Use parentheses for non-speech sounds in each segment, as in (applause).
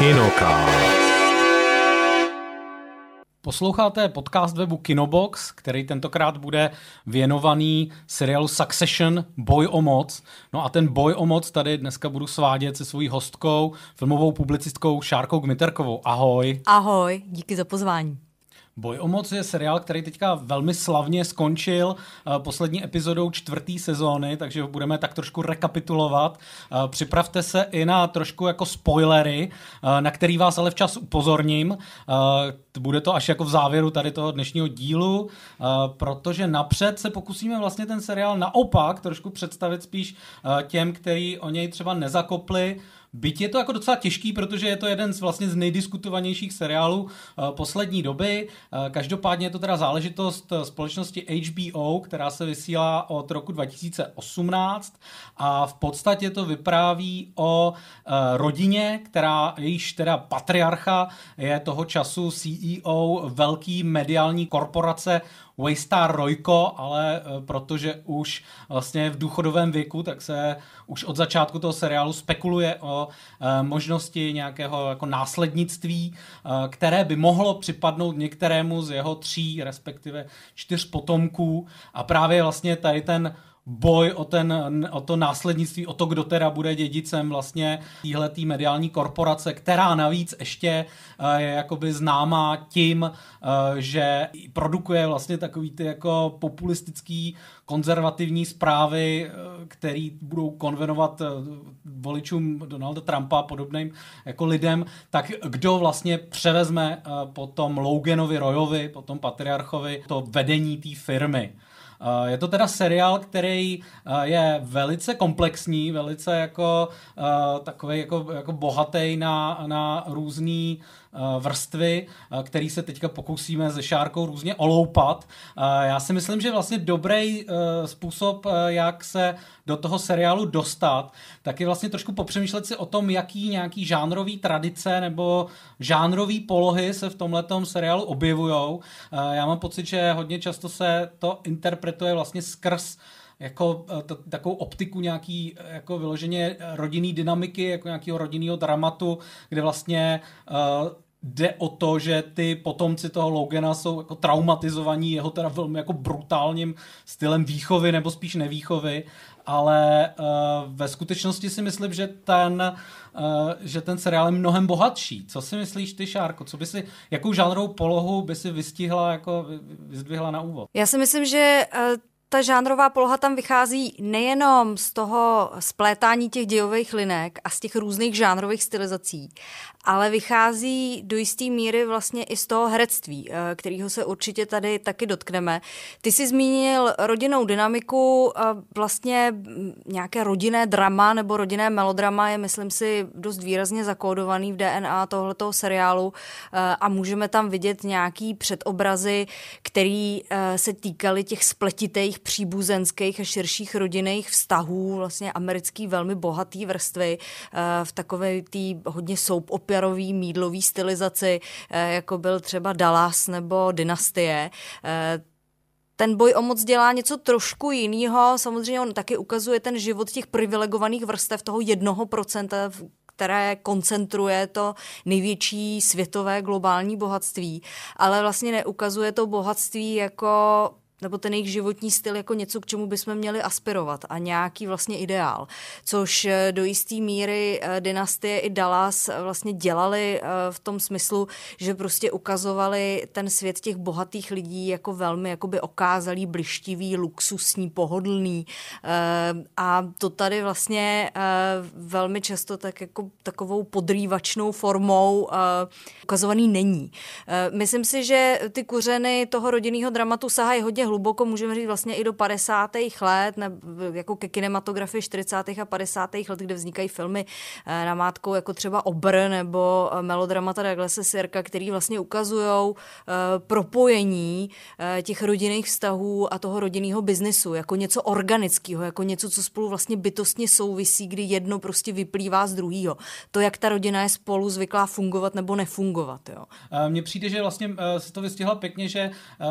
Kinocast. Posloucháte podcast webu Kinobox, který tentokrát bude věnovaný seriálu Succession Boj o moc. No a ten boj o moc tady dneska budu svádět se svojí hostkou, filmovou publicistkou Šárkou Gmiterkovou. Ahoj. Ahoj, díky za pozvání. Boj o moc je seriál, který teďka velmi slavně skončil eh, poslední epizodou čtvrté sezóny, takže ho budeme tak trošku rekapitulovat. Eh, připravte se i na trošku jako spoilery, eh, na který vás ale včas upozorním. Bude to až jako v závěru tady toho dnešního dílu, protože napřed se pokusíme vlastně ten seriál naopak trošku představit spíš těm, který o něj třeba nezakopli, Byť je to jako docela těžký, protože je to jeden z vlastně z nejdiskutovanějších seriálů uh, poslední doby. Uh, každopádně je to teda záležitost uh, společnosti HBO, která se vysílá od roku 2018 a v podstatě to vypráví o rodině, která jejíž teda patriarcha je toho času CEO velký mediální korporace Waystar Rojko, ale eh, protože už vlastně v důchodovém věku, tak se už od začátku toho seriálu spekuluje o eh, možnosti nějakého jako následnictví, eh, které by mohlo připadnout některému z jeho tří, respektive čtyř potomků. A právě vlastně tady ten boj o, ten, o to následnictví, o to, kdo teda bude dědicem vlastně téhletý mediální korporace, která navíc ještě eh, je jakoby známá tím, eh, že produkuje vlastně takový ty jako populistický konzervativní zprávy, eh, který budou konvenovat voličům Donalda Trumpa a podobným jako lidem, tak kdo vlastně převezme potom Loganovi Royovi, potom patriarchovi, to vedení té firmy. Je to teda seriál, který je velice komplexní, velice jako takový jako, jako bohatý na, na různý Eh, vrstvy, eh, který se teďka pokusíme se Šárkou různě oloupat. Eh, já si myslím, že vlastně dobrý způsob, jak se do toho seriálu dostat, tak je vlastně trošku popřemýšlet si o tom, jaký nějaký žánrový tradice nebo žánrový polohy se v tomhletom seriálu objevujou. Já mám pocit, že hodně často se to interpretuje vlastně skrz jako t- takovou optiku nějaký jako vyloženě rodinný dynamiky, jako nějakého rodinného dramatu, kde vlastně uh, jde o to, že ty potomci toho Logana jsou jako traumatizovaní jeho teda velmi jako brutálním stylem výchovy nebo spíš nevýchovy, ale uh, ve skutečnosti si myslím, že ten, uh, že ten seriál je mnohem bohatší. Co si myslíš ty, Šárko? Co by si, jakou žánrovou polohu by si vystihla, jako vyzdvihla na úvod? Já si myslím, že uh ta žánrová poloha tam vychází nejenom z toho splétání těch dějových linek a z těch různých žánrových stylizací, ale vychází do jisté míry vlastně i z toho herectví, eh, kterého se určitě tady taky dotkneme. Ty jsi zmínil rodinnou dynamiku, vlastně nějaké rodinné drama nebo rodinné melodrama je, myslím si, dost výrazně zakódovaný v DNA tohoto seriálu eh, a můžeme tam vidět nějaký předobrazy, který eh, se týkaly těch spletitých příbuzenských a širších rodinných vztahů, vlastně americký velmi bohatý vrstvy v takové tý hodně soap operový, mídlový stylizaci, eh, jako byl třeba Dallas nebo Dynastie. Eh, ten boj o moc dělá něco trošku jiného. Samozřejmě on taky ukazuje ten život těch privilegovaných vrstev toho jednoho procenta, které koncentruje to největší světové globální bohatství, ale vlastně neukazuje to bohatství jako nebo ten jejich životní styl jako něco, k čemu bychom měli aspirovat a nějaký vlastně ideál. Což eh, do jisté míry eh, dynastie i Dallas eh, vlastně dělali v tom smyslu, že prostě ukazovali ten svět těch bohatých lidí jako velmi jakoby okázalý, blištivý, luxusní, pohodlný a to tady vlastně velmi často tak jako takovou podrývačnou formou ukazovaný není. Myslím si, že ty kuřeny toho rodinného dramatu sahají hodně hluboko, můžeme říct vlastně i do 50. let, ne, jako ke kinematografii 40. a 50. let, kde vznikají filmy eh, na mátkou, jako třeba Obr nebo eh, melodramata Douglasa Sirka, který vlastně ukazují uh, propojení uh, těch rodinných vztahů a toho rodinného biznesu jako něco organického, jako něco, co spolu vlastně bytostně souvisí, kdy jedno prostě vyplývá z druhého. To, jak ta rodina je spolu zvyklá fungovat nebo nefungovat. Jo. Mně přijde, že vlastně se to vystihla pěkně, že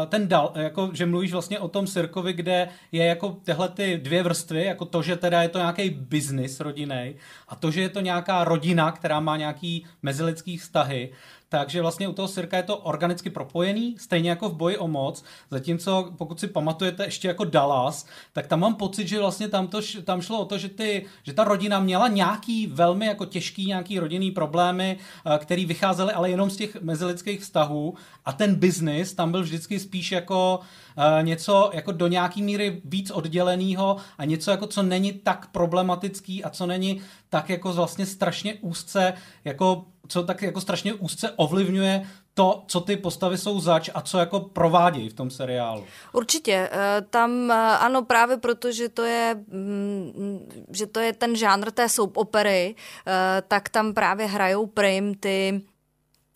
ten dal, jako, že mluvíš mluvíš vlastně o tom Sirkovi, kde je jako tyhle ty dvě vrstvy, jako to, že teda je to nějaký biznis rodinný a to, že je to nějaká rodina, která má nějaký mezilidský vztahy, takže vlastně u toho Sirka je to organicky propojený, stejně jako v boji o moc, zatímco pokud si pamatujete ještě jako Dallas, tak tam mám pocit, že vlastně tam, to, tam šlo o to, že, ty, že ta rodina měla nějaký velmi jako těžký nějaký rodinný problémy, eh, který vycházely ale jenom z těch mezilidských vztahů. A ten biznis tam byl vždycky spíš jako uh, něco jako do nějaký míry víc odděleného a něco jako co není tak problematický a co není tak jako vlastně strašně úzce jako co tak jako strašně úzce ovlivňuje to, co ty postavy jsou zač a co jako provádějí v tom seriálu. Určitě. Eh, tam eh, ano, právě proto, že to je, mm, že to je ten žánr té soap opery, eh, tak tam právě hrajou prim ty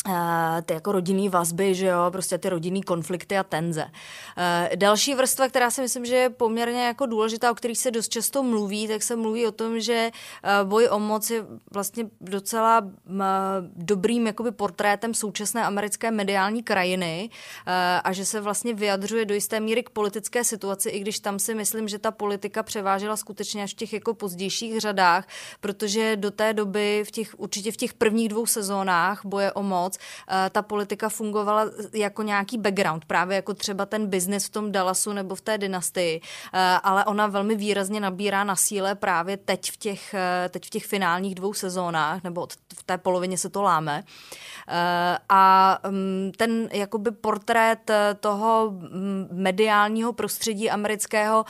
Eh, ty jako rodinný vazby, že jo, prostě ty rodinný konflikty a tenze. Eh, další vrstva, která si myslím, že je poměrně jako důležitá, o kterých se dost často mluví, tak se mluví o tom, že eh, boj o moc je vlastně docela dobrým jakoby portrétem současné americké mediální krajiny a že se vlastně vyjadřuje do jisté míry k politické situaci, i když tam si myslím, že ta politika převážela skutečně až v těch jako pozdějších řadách, protože do té doby v těch, určitě v těch prvních dvou sezónách boje o moc moc, eh, ta politika fungovala jako nějaký background, právě jako třeba ten biznis v tom Dallasu nebo v té dynastii, eh, ale ona velmi výrazně nabírá na síle právě teď v těch, eh, teď v těch finálních dvou sezónách, nebo v té polovině se to láme. A mm, ten jakoby portrét toho mm, mediálního prostředí amerického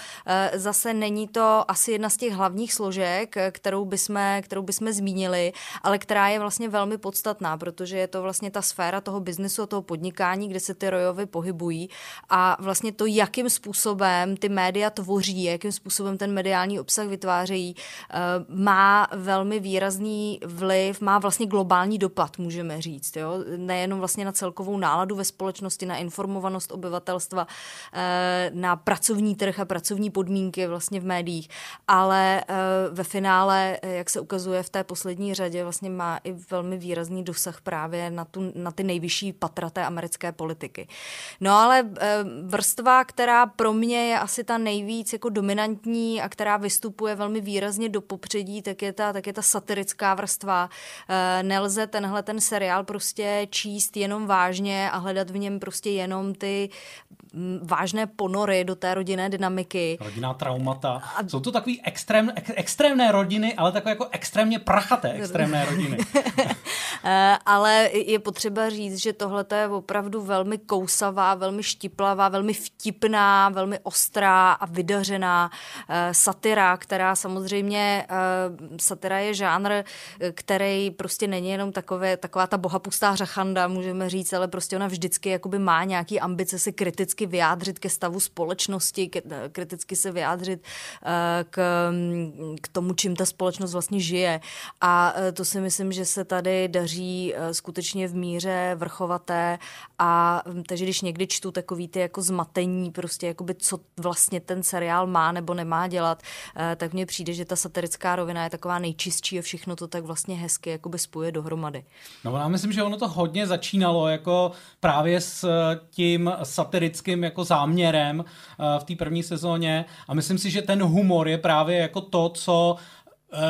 zase není to asi jedna z těch hlavních složek, kterou bychom, kterou bychom zmínili, ale která je vlastně velmi podstatná, protože je to vlastně ta sféra toho biznesu, toho podnikání, kde se ty rojovy pohybují a vlastně to, jakým způsobem ty média tvoří, jakým způsobem ten mediální obsah vytvářejí, eh, má velmi výrazný vliv, má vlastně globální dopad, můžeme říct. Jo? Nejenom vlastně na celkovou náladu ve společnosti, na informovanost obyvatelstva, eh, na pracovní trh a pracovní podmínky vlastně v médiích, ale eh, ve finále, jak se ukazuje v té poslední řadě, vlastně má i velmi výrazný dosah právě na, tu, na ty nejvyšší patra té americké politiky. No ale e, vrstva, která pro mě je asi ta nejvíc jako dominantní a která vystupuje velmi výrazně do popředí, tak je ta, tak je ta satirická vrstva. E, nelze tenhle ten seriál prostě číst jenom vážně a hledat v něm prostě jenom ty vážné ponory do té rodinné dynamiky. Rodinná traumata. A... Jsou to takový extrém, ex, extrémné rodiny, ale takové jako extrémně prachaté (laughs) extrémné rodiny. Eh, ale je potřeba říct, že tohle je opravdu velmi kousavá, velmi štiplavá, velmi vtipná, velmi ostrá a vydařená eh, satira, která samozřejmě, eh, satira je žánr, který prostě není jenom takové, taková ta bohapustá řachanda, můžeme říct, ale prostě ona vždycky jakoby má nějaký ambice se kriticky vyjádřit ke stavu společnosti, kriticky se vyjádřit k, k tomu, čím ta společnost vlastně žije. A to si myslím, že se tady daří skutečně v míře vrchovaté a takže když někdy čtu takový ty jako zmatení, prostě jakoby co vlastně ten seriál má nebo nemá dělat, eh, tak mně přijde, že ta satirická rovina je taková nejčistší a všechno to tak vlastně hezky jakoby spojuje dohromady. No já myslím, že ono to hodně začínalo jako právě s tím satirickým jako záměrem eh, v té první sezóně a myslím si, že ten humor je právě jako to, co Eh,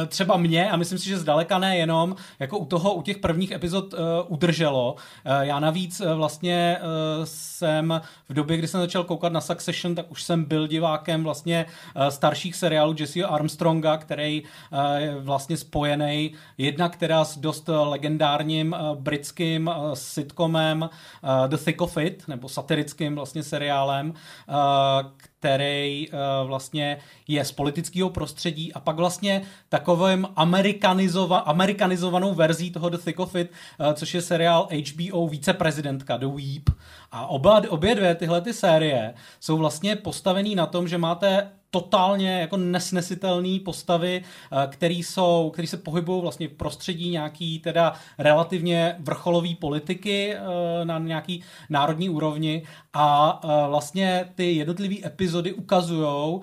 třeba mě, a myslím si, že zdaleka ne jenom, jako u toho, u těch prvních epizod uh, udrželo. Uh, já navíc uh, vlastně uh, jsem v době, kdy jsem začal koukat na Succession, tak už jsem byl divákem vlastně uh, starších seriálů Jesse Armstronga, který uh, je vlastně spojený jedna, která s dost legendárním uh, britským uh, sitcomem uh, The Thick of It, nebo satirickým vlastně seriálem, uh, který uh, vlastně je z politického prostředí a pak vlastně takovým amerikanizova, amerikanizovanou verzí toho The Thick of It, uh, což je seriál HBO Víceprezidentka The Weep. A oba, obě dvě tyhle ty série jsou vlastně postavený na tom, že máte totálně jako nesnesitelné postavy, eh, které jsou, který se pohybují vlastně v prostředí nějaký teda relativně vrcholové politiky eh, na nějaký národní úrovni. A eh, vlastně ty jednotlivé epizody ukazují,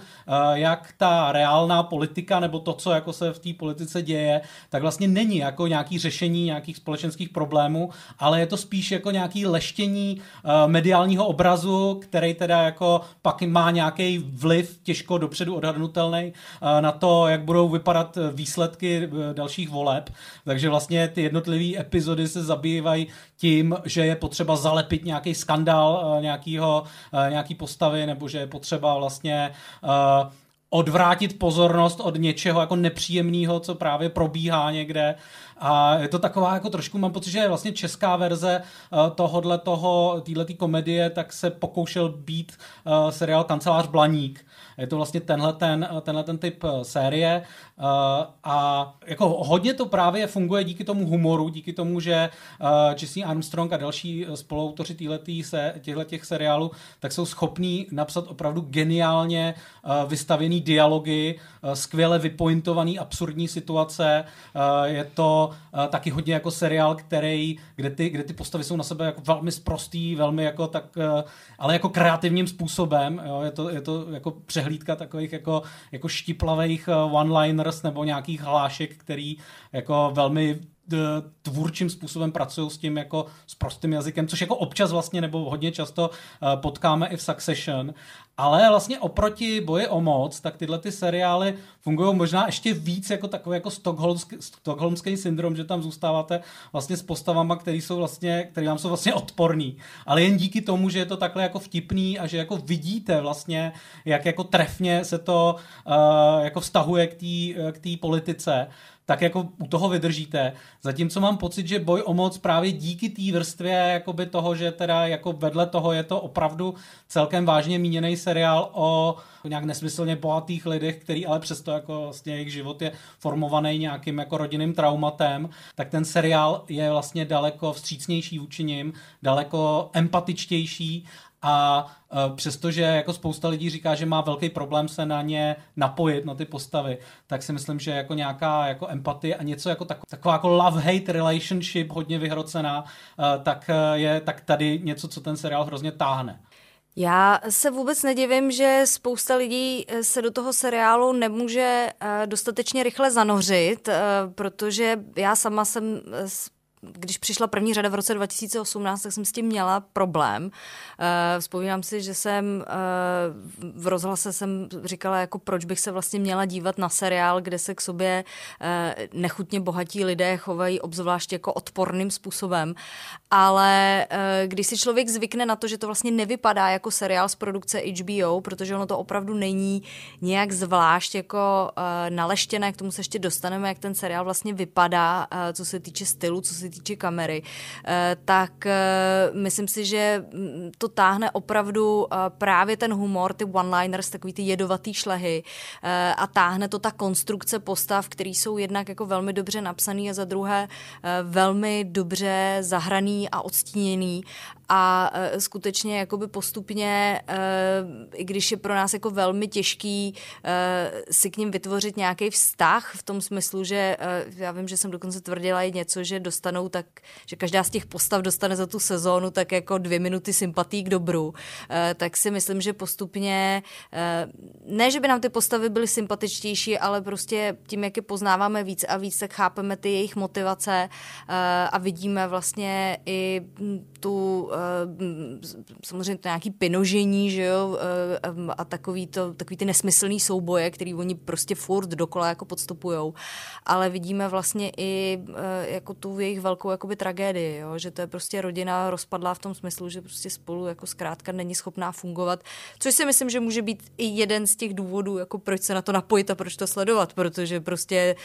jak ta reálná politika nebo to, co jako se v té politice děje, tak vlastně není jako nějaký řešení nějakých společenských problémů, ale je to spíš jako nějaký leštění mediálního obrazu, který teda jako pak má nějaký vliv těžko dopředu odhadnutelný uh, na to, jak budou vypadat výsledky dalších voleb. Takže vlastně ty jednotlivé epizody se zabývají tím, že je potřeba zalepit nějaký skandál nějakýho, nějaký postavy, nebo že je potřeba vlastně odvrátit pozornost od něčeho jako nepříjemného, co právě probíhá někde. A je to taková jako trošku, mám pocit, že vlastně česká verze uh, tohohle toho, této komedie, tak se pokoušel být uh, seriál Kancelář Blaník, je to vlastně tenhle ten, tenhle ten typ eh, série a jako hodně to právě funguje díky tomu humoru, díky tomu, že Jesse Armstrong a další spoluautoři těchto těch seriálů tak jsou schopní napsat opravdu geniálně uh, dialogy, uh, skvěle vypointovaný absurdní situace. Uh, je to uh, taky hodně jako seriál, který, kde ty, kde ty postavy jsou na sebe jako velmi sprostý, velmi jako tak, ale jako kreativním způsobem. Jo? Je, to, je to jako přehlídka takových jako, jako štiplavých eh, one-liners nebo nějakých hlášek, který jako velmi eh, tvůrčím způsobem pracují s tím jako s prostým jazykem, což jako občas vlastně nebo hodně často eh, potkáme i v Succession. Ale vlastně oproti boji o moc, tak tyhle ty seriály fungují možná ještě víc jako takový jako stokholmský syndrom, že tam zůstáváte vlastně s postavama, který jsou vlastně, který vám jsou vlastně odporný. Ale jen díky tomu, že je to takhle jako vtipný a že jako vidíte vlastně, jak jako trefně se to uh, jako vztahuje k té politice, tak jako u toho vydržíte. Zatímco mám pocit, že boj o moc právě díky té vrstvě jakoby toho, že teda jako vedle toho je to opravdu celkem vážně míněný seriál o nějak nesmyslně bohatých lidech, který ale přesto jako vlastně jejich život je formovaný nějakým jako rodinným traumatem, tak ten seriál je vlastně daleko vstřícnější vůči nim, daleko empatičtější a uh, přestože jako spousta lidí říká, že má velký problém se na ně napojit, na ty postavy, tak si myslím, že jako nějaká jako empatie a něco jako tak, taková jako love-hate relationship hodně vyhrocená, uh, tak uh, je tak tady něco, co ten seriál hrozně táhne. Já se vůbec nedivím, že spousta lidí se do toho seriálu nemůže dostatečně rychle zanořit, protože já sama jsem když přišla první řada v roce 2018, tak jsem s tím měla problém. Uh, vzpomínám si, že jsem uh, v rozhlase jsem říkala, jako proč bych se vlastně měla dívat na seriál, kde se k sobě uh, nechutně bohatí lidé chovají obzvlášť jako odporným způsobem. Ale když si člověk zvykne na to, že to vlastně nevypadá jako seriál z produkce HBO, protože ono to opravdu není nějak zvlášť jako naleštěné, k tomu se ještě dostaneme, jak ten seriál vlastně vypadá, co se týče stylu, co se týče kamery, eh, tak eh, myslím si, že mm, to táhne opravdu eh, právě ten humor, ty one-liners, takový ty jedovatý šlehy a táhne to ta konstrukce postav, který jsou jednak jako velmi dobře napsaný a za druhé velmi dobře zahraný a odstíněný a uh, skutečně jakoby postupně, uh, i když je pro nás jako velmi těžký uh, si k ním vytvořit nějaký vztah v tom smyslu, že uh, já vím, že jsem dokonce tvrdila i něco, že dostanou tak, že každá z těch postav dostane za tu sezónu tak jako dvě minuty sympatí k dobru, uh, tak si myslím, že postupně, uh, ne, že by nám ty postavy byly sympatičtější, ale prostě tím, jak je poznáváme víc a víc, tak chápeme ty jejich motivace uh, a vidíme vlastně i tu samozřejmě to nějaký pinožení, že jo, eh, a takový, to, takový ty nesmyslný souboje, který oni prostě furt dokola jako podstupujou, ale vidíme vlastně i eh, jako tu jejich velkou jakoby tragédii, jo, že to je prostě rodina rozpadlá v tom smyslu, že prostě spolu jako zkrátka není schopná fungovat, což si myslím, že může být i jeden z těch důvodů, jako proč se na to napojit a proč to sledovat, protože prostě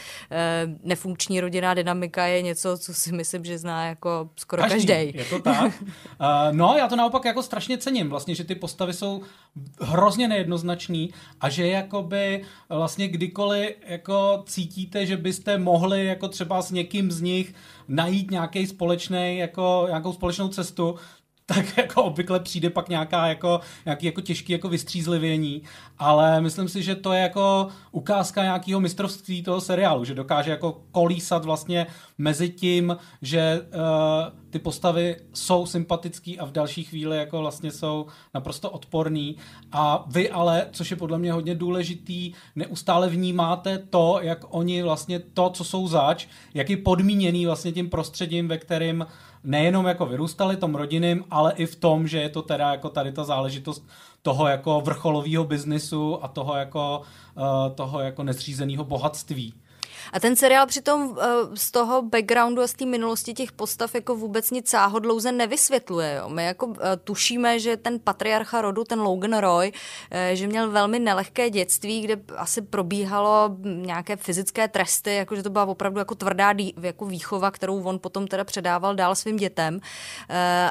nefunkční rodinná dynamika je něco, co si myslím, že zná jako skoro každý. každý. Je to tak. (laughs) Uh, no, já to naopak jako strašně cením, vlastně, že ty postavy jsou hrozně nejednoznačný a že jakoby vlastně kdykoliv jako cítíte, že byste mohli jako třeba s někým z nich najít nějaký společný, jako nějakou společnou cestu, (laughs) tak jako obvykle přijde pak nějaká jako, nějaký jako těžký jako vystřízlivění, ale myslím si, že to je jako ukázka nějakého mistrovství toho seriálu, že dokáže jako kolísat vlastně mezi tím, že uh, ty postavy jsou sympatický a v další chvíli jako vlastně jsou naprosto odporný. A vy ale, což je podle mě hodně důležitý, neustále vnímáte to, jak oni vlastně to, co jsou zač, jak je podmíněný vlastně tím prostředím, ve kterým nejenom jako vyrůstali tom rodinným, ale i v tom, že je to teda jako tady ta záležitost toho jako vrcholového biznisu a toho jako, uh, toho jako nezřízeného bohatství. A ten seriál přitom eh, z toho backgroundu a z té minulosti těch postav jako vůbec nic sáhodlouze nevysvětluje. Jo. My jako eh, tušíme, že ten patriarcha rodu, ten Logan Roy, eh, že měl velmi nelehké dětství, kde asi probíhalo nějaké fyzické tresty, jakože to byla opravdu jako tvrdá jako výchova, kterou on potom teda předával dál svým dětem.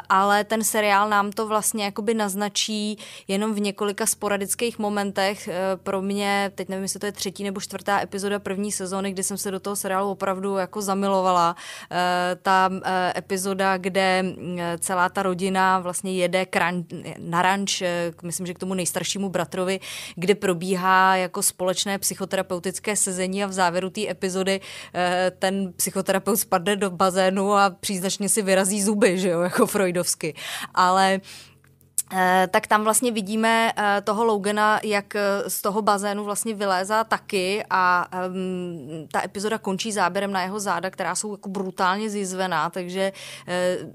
Ale ten seriál nám to vlastně jakoby naznačí jenom v několika sporadických momentech. Pro mě, teď nevím, jestli to je třetí nebo čtvrtá epizoda první sezóny, kdy jsem se do toho seriálu opravdu jako zamilovala. E, ta e, epizoda, kde eh, celá ta rodina vlastně jede kran, na ranč, myslím, že k tomu nejstaršímu bratrovi, kde probíhá jako společné psychoterapeutické sezení a v závěru té epizody ten psychoterapeut spadne do bazénu a příznačně si vyrazí zuby, že jo, jako Freudovsky. Ale Eh, tak tam vlastně vidíme eh, toho Logana, jak eh, z toho bazénu vlastně vylézá taky a um, ta epizoda končí záběrem na jeho záda, která jsou jako brutálně zjizvená, takže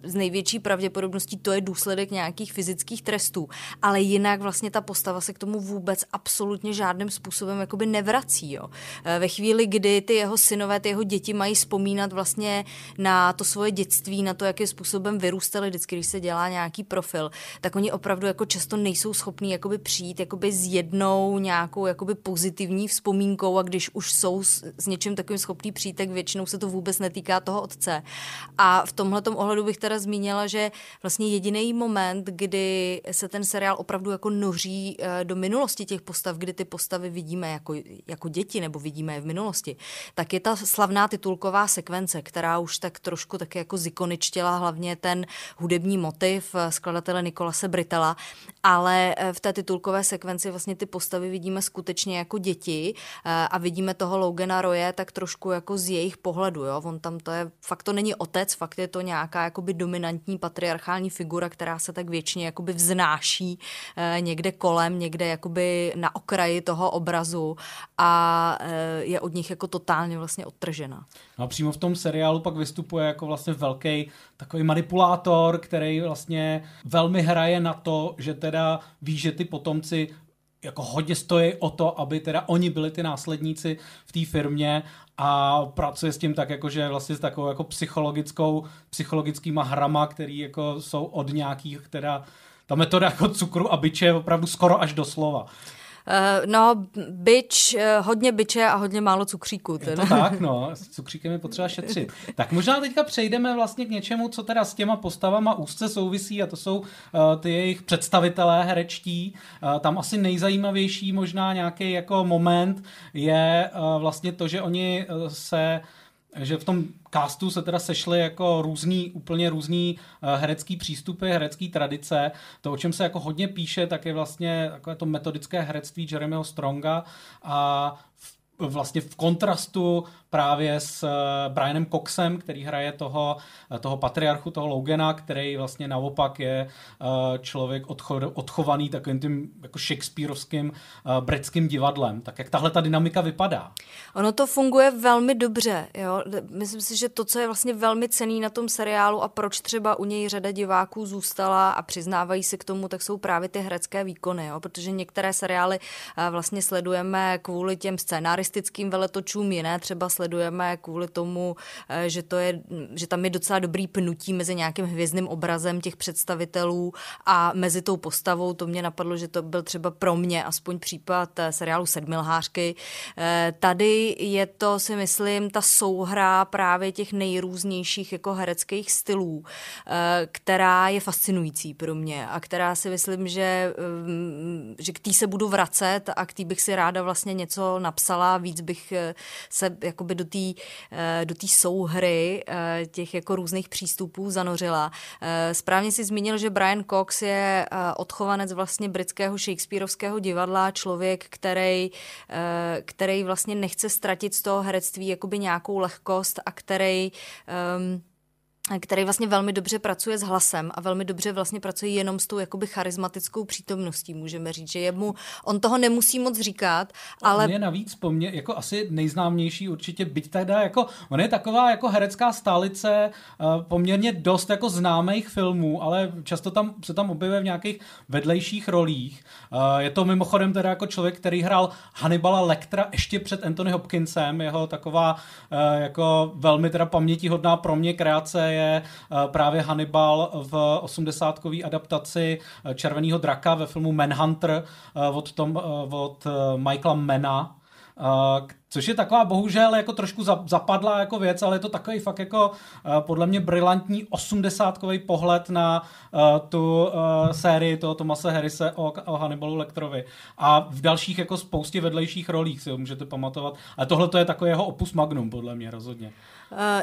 z největší pravděpodobností to je důsledek nějakých fyzických trestů. Ale jinak vlastně ta postava se k tomu vůbec absolutně žádným způsobem jakoby nevrací. Jo. Ve chvíli, kdy ty jeho synové, ty jeho děti mají vzpomínat vlastně na to svoje dětství, na to, jakým způsobem vyrůstali vždycky, když se dělá nějaký profil, tak oni opravdu jako často nejsou schopní jakoby přijít jakoby s jednou nějakou jakoby pozitivní vzpomínkou a když už jsou s, s něčím takovým schopní přijít, tak většinou se to vůbec netýká toho otce. A v tomhle ohledu bych teda zmínila, že vlastně jediný moment, kdy se ten seriál opravdu jako noří eh, do minulosti těch postav, kdy ty postavy vidíme jako, jako děti nebo vidíme je v minulosti, tak je ta slavná titulková sekvence, která už tak trošku taky jako zikoničtěla hlavně ten hudební motiv eh, skladatele Nikolase Brit Britela, ale eh, v té titulkové sekvenci vlastně ty postavy vidíme skutečně jako děti eh, a vidíme toho Logana Roye tak trošku jako z jejich pohledu, jo? On tam to je, fakt to není otec, fakt je to nějaká jakoby dominantní patriarchální figura, která se tak většině jakoby vznáší eh, někde kolem, někde jakoby na okraji toho obrazu a je od nich jako totálně vlastně odtržena. No a přímo v tom seriálu pak vystupuje jako vlastně velký takový manipulátor, který vlastně velmi hraje na to, že teda ví, že ty potomci jako hodně stojí o to, aby teda oni byli ty následníci v té firmě a pracuje s tím tak jako, že vlastně s takovou jako psychologickou, psychologickýma hrama, který jako jsou od nějakých teda ta metoda jako cukru a byče je opravdu skoro až do slova. Uh, no, byč, uh, hodně byče a hodně málo cukříku. Je to tak, no. (laughs) S cukříkem je potřeba šetřit. Tak možná teďka přejdeme vlastně k něčemu, co teda s těma postavama úzce souvisí a to jsou uh, ty jejich představitelé herečtí. Uh, tam asi nejzajímavější možná nějaký jako moment je uh, vlastně to, že oni uh, se že v tom castu se teda sešly jako různý, úplně různý eh, herecký přístupy, herecký tradice. To, o čem se jako hodně píše, tak je vlastně takové to metodické herectví Jeremyho Stronga a v vlastně v kontrastu právě s eh, Brianem Coxem, který hraje toho, eh, toho patriarchu, toho Logana, který vlastně naopak je eh, člověk odcho, odchovaný takovým tím jako Shakespeareovským britským divadlem. Tak jak tahle ta dynamika vypadá? Ono to funguje velmi dobře. Jo? Myslím si, že to, co je vlastně velmi cený na tom seriálu a proč třeba u něj řada diváků zůstala a přiznávají se k tomu, tak jsou právě ty herecké výkony. Jo? Protože některé seriály vlastně sledujeme kvůli těm scénaristickým veletočům, jiné třeba sledujeme kvůli tomu, eh, že, to je, že tam je docela dobrý pnutí mezi nějakým hvězdným obrazem těch představitelů a mezi tou postavou. To mě napadlo, že to byl třeba pro mě aspoň případ eh, seriálu Sedmilhářky. Eh, tady je to, si myslím, ta souhra právě těch nejrůznějších jako hereckých stylů, která je fascinující pro mě a která si myslím, že, že k tý se budu vracet a k tý bych si ráda vlastně něco napsala, víc bych se jako jakoby do té eh, do tý souhry eh, těch jako různých přístupů zanořila. Eh, správně si zmínil, že Brian Cox je odchovanec vlastně britského Shakespeareovského divadla, člověk, který, který vlastně nechce ztratit z toho herectví jakoby nějakou lehkost a který um, který vlastně velmi dobře pracuje s hlasem a velmi dobře vlastně pracuje jenom s tou jakoby charismatickou přítomností, můžeme říct, že je mu, on toho nemusí moc říkat, ale... On je navíc po mně jako asi nejznámější určitě, byť teda jako, on je taková jako herecká stálice uh, poměrně dost jako známých filmů, ale často tam se tam objevuje v nějakých vedlejších rolích. Uh, je to mimochodem teda jako člověk, který hrál Hannibala Lectra ještě před Anthony Hopkinsem, jeho taková uh, jako velmi teda pamětihodná pro mě kreace je uh, právě Hannibal v 80 adaptaci Červeného draka ve filmu Manhunter uh, od, tom, od Michaela Mena, což je taková bohužel jako trošku zapadlá jako věc, ale je to takový fakt jako uh, podle mě brilantní osmdesátkový pohled na uh, tu uh, sérii toho Tomase Harrise o, o Hannibalu Lecterovi. A v dalších jako spoustě vedlejších rolích si ho můžete pamatovat. Ale tohle to je takový jeho opus magnum, podle mě rozhodně.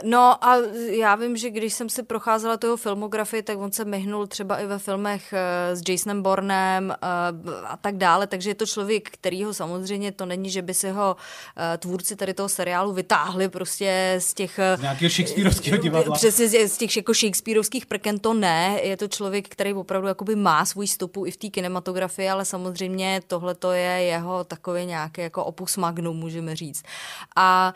No a já vím, že když jsem si procházela toho filmografii, tak on se myhnul třeba i ve filmech s Jasonem Bornem a tak dále, takže je to člověk, kterýho samozřejmě to není, že by si ho tvůrci tady toho seriálu vytáhli prostě z těch... Z nějakého Shakespeareovského divadla. Přesně z těch jako Shakespeareovských prken to ne, je to člověk, který opravdu jakoby má svůj stopu i v té kinematografii, ale samozřejmě tohle to je jeho takový nějaký jako opus magnum, můžeme říct. A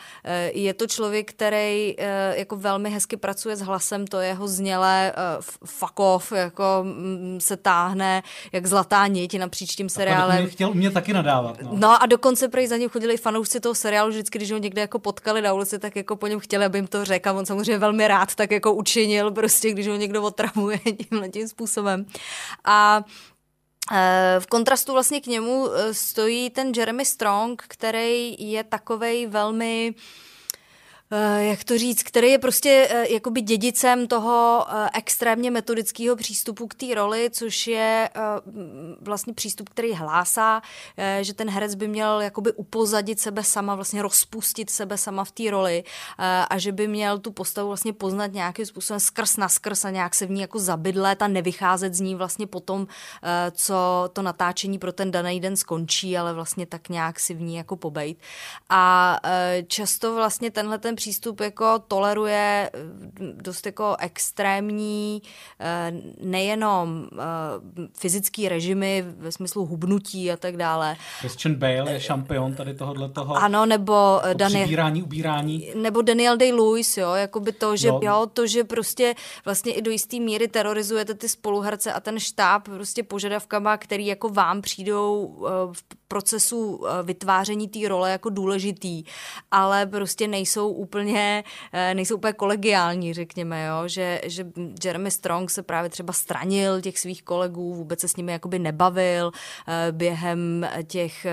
je to člověk, který uh, jako velmi hezky pracuje s hlasem, to jeho znělé fuck off, jako mm, se táhne jak zlatá niť napříč tím seriálem. chtěl mě taky nadávat. No. no a dokonce prej za ním chodili fanoušci toho seriálu, vždycky, když ho někde jako potkali na ulici, tak jako po něm chtěli, aby jim to řekl a on samozřejmě velmi rád tak jako učinil, prostě když ho někdo otravuje (laughs) tímhle tím způsobem. A eh, v kontrastu vlastně k němu stojí ten Jeremy Strong, který je takovej velmi uh, Eh, jak to říct, který je prostě eh, jakoby dědicem toho eh, extrémně metodického přístupu k té roli, což je vlastně přístup, který hlásá, že ten herec by měl jakoby upozadit sebe sama, vlastně rozpustit sebe sama v té roli a že by měl tu postavu vlastně poznat nějakým způsobem skrz na skrz a nějak se v ní jako zabydlet a nevycházet z ní vlastně potom, co to natáčení pro ten daný den skončí, ale vlastně tak nějak si v ní jako pobejt. A často vlastně tenhle ten přístup jako toleruje eh, dost jako extrémní eh, nejenom eh, fyzický režimy ve smyslu hubnutí a tak dále. Christian Bale je šampion tady tohohle toho. Ano, nebo Daniel, přibírání, ubírání. Nebo Daniel Day-Lewis, jo, jakoby to, že, jo. jo, to, že prostě vlastně i do jisté míry terorizujete ty spoluherce a ten štáb prostě požadavkama, který jako vám přijdou v procesu vytváření té role jako důležitý, ale prostě nejsou úplně, eh, nejsou úplně kolegiální, řekněme, jo? Že, že Jeremy Strong se právě třeba stranil těch svých kolegů, vůbec se s nimi jakoby nebavil eh, během těch, eh,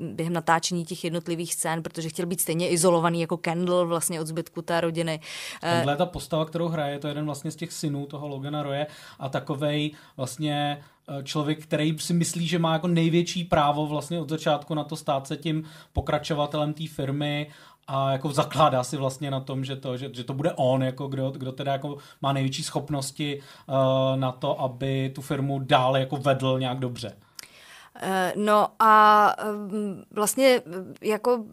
během natáčení těch jednotlivých scén, protože chtěl být stejně izolovaný jako Kendall vlastně od zbytku té rodiny. Kendall je ta postava, kterou hraje, to je jeden vlastně z těch synů toho Logana Roye a takovej vlastně člověk, který si myslí, že má jako největší právo vlastně od začátku na to stát se tím pokračovatelem té firmy a jako zakládá si vlastně na tom, že to, že, že to bude on, jako kdo, kdo teda jako má největší schopnosti uh, na to, aby tu firmu dále jako vedl nějak dobře. Eh, no a mm, vlastně mm, jako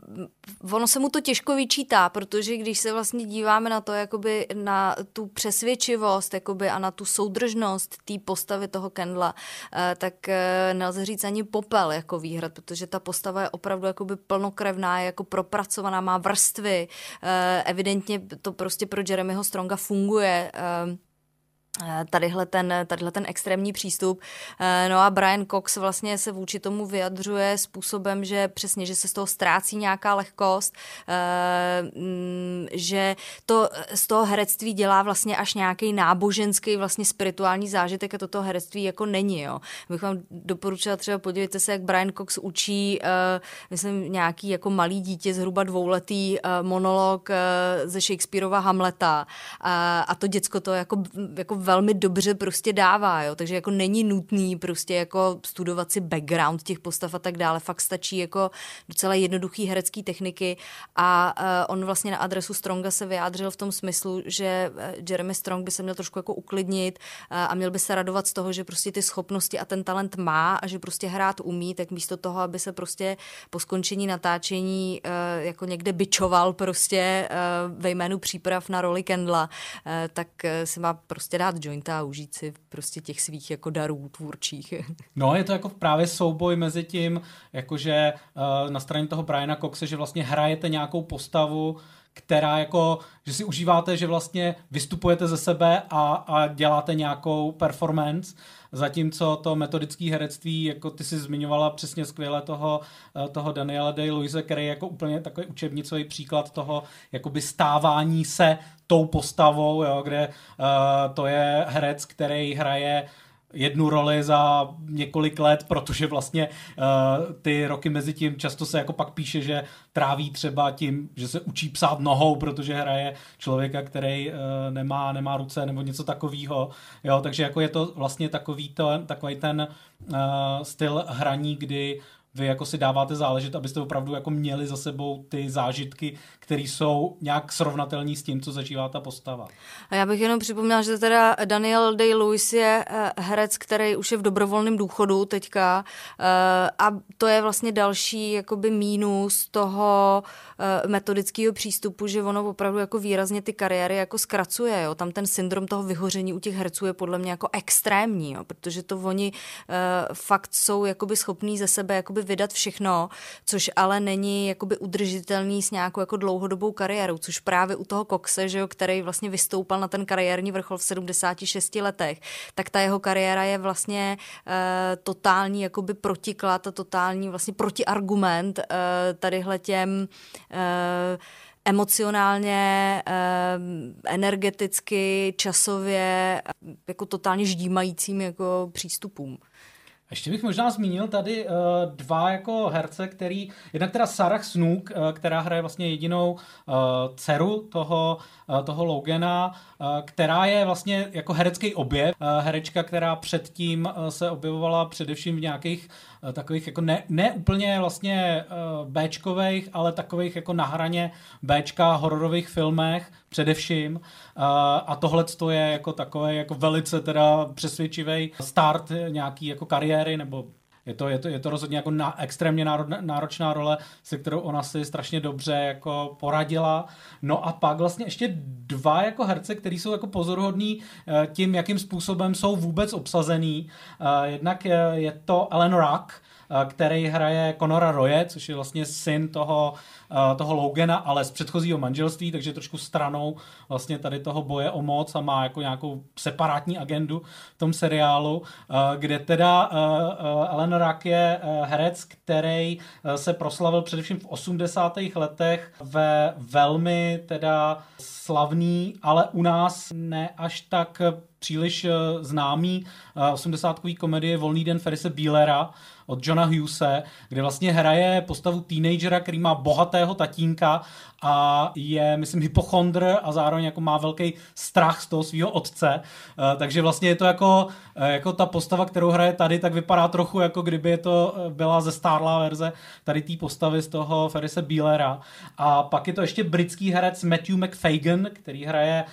ono se mu to těžko vyčítá, protože když se vlastně díváme na to, jakoby na tu přesvědčivost jakoby a na tu soudržnost té postavy toho Kendla, eh, tak eh, nelze říct ani popel jako výhrad, protože ta postava je opravdu jakoby plnokrevná, je jako propracovaná, má vrstvy, evidentně to prostě pro Jeremyho Stronga funguje, Eh, tadyhle ten, tadyhle ten extrémní přístup. Eh, no a Brian Cox vlastně se vůči tomu vyjadřuje způsobem, že přesně, že se z toho ztrácí nějaká lehkost, eh, mm, že to z toho herectví dělá vlastně až nějaký náboženský, vlastně spirituální zážitek a toto herectví jako není. Jo. Bych vám doporučila třeba podívejte se, jak Brian Cox učí, myslím, nějaký jako malý dítě, zhruba dvouletý monolog ze Shakespeareova Hamleta a to děcko to jako, jako velmi dobře prostě dává, jo, takže jako není nutný prostě jako studovat si background těch postav a tak dále, fakt stačí jako docela jednoduchý herecký techniky. A uh, on vlastně na adresu Stronga se vyjádřil v tom smyslu, že Jeremy Strong by se měl trošku jako uklidnit a měl by se radovat z toho, že prostě ty schopnosti a ten talent má a že prostě hrát umí, tak místo toho, aby se prostě po skončení natáčení jako někde bičoval prostě ve jménu příprav na roli Kendla, tak si má prostě dát jointa a užít si prostě těch svých jako darů tvůrčích. (laughs) No, je to jako právě souboj mezi tím, jakože uh, na straně toho Briana Coxe, že vlastně hrajete nějakou postavu, která jako, že si užíváte, že vlastně vystupujete ze sebe a, a děláte nějakou performance, zatímco to metodické herectví, jako ty si zmiňovala přesně skvěle toho, eh, toho Daniela Day-Luise, který je jako úplně takový učebnicový příklad toho jakoby stávání se tou postavou, jo, kde uh, to je herec, který hraje jednu roli za několik let, protože vlastně uh, ty roky mezi tím často se jako pak píše, že tráví třeba tím, že se učí psát nohou, protože hraje člověka, který uh, nemá, nemá ruce nebo něco takového. Jo, takže jako je to vlastně takový, to, takový ten uh, styl hraní, kdy vy jako si dáváte záležet, abyste opravdu jako měli za sebou ty zážitky, které jsou nějak srovnatelné s tím, co zažívá ta postava. A já bych jenom připomněla, že teda Daniel Day-Lewis je eh, herec, který už je v dobrovolném důchodu teďka eh, a to je vlastně další jakoby mínus toho eh, metodického přístupu, že ono opravdu jako výrazně ty kariéry jako zkracuje. Jo. Tam ten syndrom toho vyhoření u těch herců je podle mě jako extrémní, jo, protože to oni fakt jsou jakoby schopní ze sebe jakoby jakoby vydat všechno, což ale není jakoby udržitelný s nějakou jako dlouhodobou kariérou, což právě u toho Coxe, že jo, který vlastně vystoupal na ten kariérní vrchol v 76 letech, tak ta jeho kariéra je vlastně uh, totální jakoby protiklad a totální vlastně protiargument uh, tadyhle těm uh, emocionálně, energeticky, časově, jako totálně ždímajícím jako přístupům. Ještě bych možná zmínil tady uh, dva jako herce, který, jednak teda Sarah Snook, uh, která hraje vlastně jedinou uh, dceru toho, uh, toho Logana, uh, která je vlastně jako herecký objev, uh, herečka, která předtím uh, se objevovala především v nějakých takových jako ne, ne úplně vlastně uh, Bčkových, ale takových jako na hraně Bčka hororových filmech především. Uh, a tohle je jako takové jako velice teda přesvědčivý start nějaký jako kariéry nebo je to, je to, je to rozhodně jako na, extrémně náročná role, se kterou ona si strašně dobře jako poradila. No a pak vlastně ještě dva jako herce, který jsou jako pozoruhodní eh, tím, jakým způsobem jsou vůbec obsazený. Eh, jednak je to Ellen Rock, který hraje Conora Roye, což je vlastně syn toho, toho Logana, ale z předchozího manželství, takže trošku stranou vlastně tady toho boje o moc a má jako nějakou separátní agendu v tom seriálu, kde teda Ellen Rack je herec, který se proslavil především v 80. letech ve velmi teda slavný, ale u nás ne až tak příliš známý 80 komedie Volný den Ferise Bílera, od Johna Hughese, kde vlastně hraje postavu teenagera, který má bohatého tatínka a je, myslím, hypochondr a zároveň jako má velký strach z toho svého otce. Uh, takže vlastně je to jako, uh, jako ta postava, kterou hraje tady, tak vypadá trochu jako kdyby je to eh, byla ze stárlá verze tady té postavy z toho Ferise Bílera. A pak je to ještě britský herec Matthew McFagan, který hraje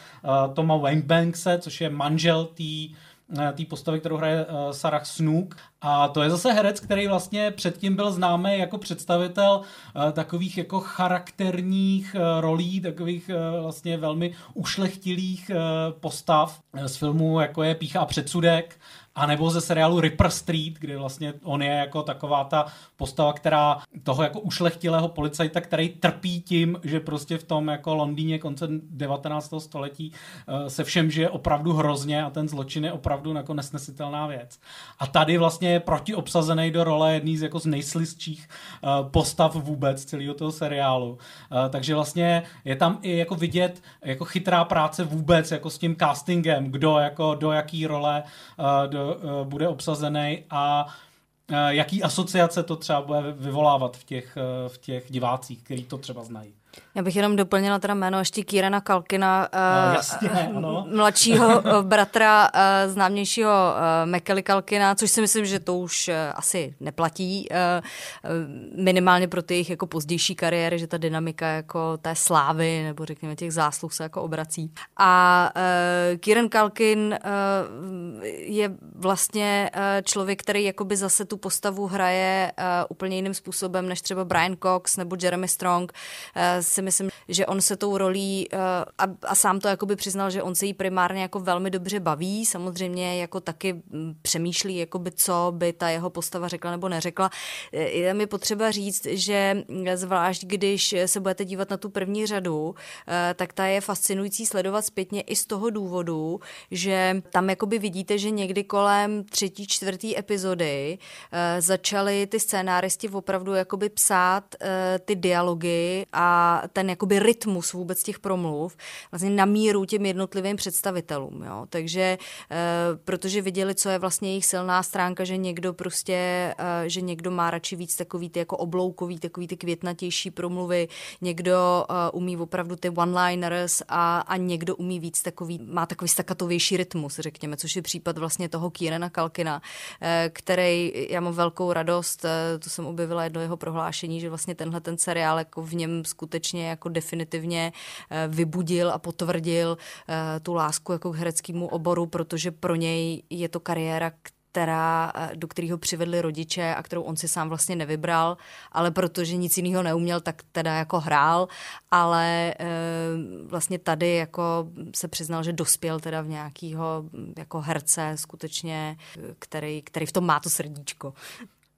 Toma Wangbankse, což je manžel té Eh, té postavy, kterou hraje uh, Sarah Snook. A to je zase herec, který vlastně předtím byl známý jako představitel uh, takových jako charakterních uh, rolí, takových vlastně velmi ušlechtilých postav z filmů, jako je Pícha a předsudek, a nebo ze seriálu Ripper Street, kde vlastně on je jako taková ta postava, která toho jako ušlechtilého policajta, který trpí tím, že prostě v tom jako Londýně konce 19. století uh, se všem žije opravdu hrozně a ten zločin je opravdu jako nesnesitelná věc. A tady vlastně je protiobsazený do role jedný z jako z nejslistších uh, postav vůbec celého toho seriálu. Uh, takže vlastně je tam i jako vidět jako chytrá práce vůbec jako s tím castingem, kdo jako do jaký role do, bude obsazený a jaký asociace to třeba bude vyvolávat v těch, uh, v těch divácích, který to třeba znají. Já bych jenom doplnila teda jméno ještě Kírena Kalkina, uh, jasně, ano. mladšího bratra uh, známějšího uh, Mekely Kalkina, což si myslím, že to už uh, asi neplatí, uh, minimálně pro ty jejich jako pozdější kariéry, že ta dynamika jako té slávy nebo řekněme těch zásluh se jako obrací. A uh, Kieran Kalkin uh, je vlastně uh, člověk, který jakoby zase tu postavu hraje uh, úplně jiným způsobem než třeba Brian Cox nebo Jeremy Strong. Si myslím, že on se tou rolí uh, a, a sám to jakoby přiznal, že on se jí primárně jako velmi dobře baví, samozřejmě jako taky mm, přemýšlí, jakoby co by ta jeho postava řekla nebo neřekla. Je mi potřeba říct, že zvlášť když se budete dívat na tu první řadu, uh, tak ta je fascinující sledovat zpětně i z toho důvodu, že tam jakoby vidíte, že někdy kolem třetí, čtvrtý epizody začali ty scénáristi opravdu jakoby psát ty dialogy a ten jakoby rytmus vůbec těch promluv vlastně na míru těm jednotlivým představitelům. Jo? Takže e, protože viděli, co je vlastně jejich silná stránka, že někdo prostě, e, že někdo má radši víc takový ty jako obloukový, takový ty květnatější promluvy, někdo e, umí opravdu ty one-liners a, a někdo umí víc takový, má takový stakatovější rytmus, řekněme, což je případ vlastně toho Kierena Kalkina, který já mám velkou radost, to jsem objevila jedno jeho prohlášení, že vlastně tenhle ten seriál jako v něm skutečně jako definitivně eh, vybudil a potvrdil eh, tu lásku jako k hereckému oboru, protože pro něj je to kariéra, která, eh, do kterého přivedli rodiče a kterou on si sám vlastně nevybral, ale protože nic jiného neuměl, tak teda jako hrál, ale e, vlastně tady jako se přiznal, že dospěl teda v nějakého jako herce skutečně, který, který v tom má to srdíčko.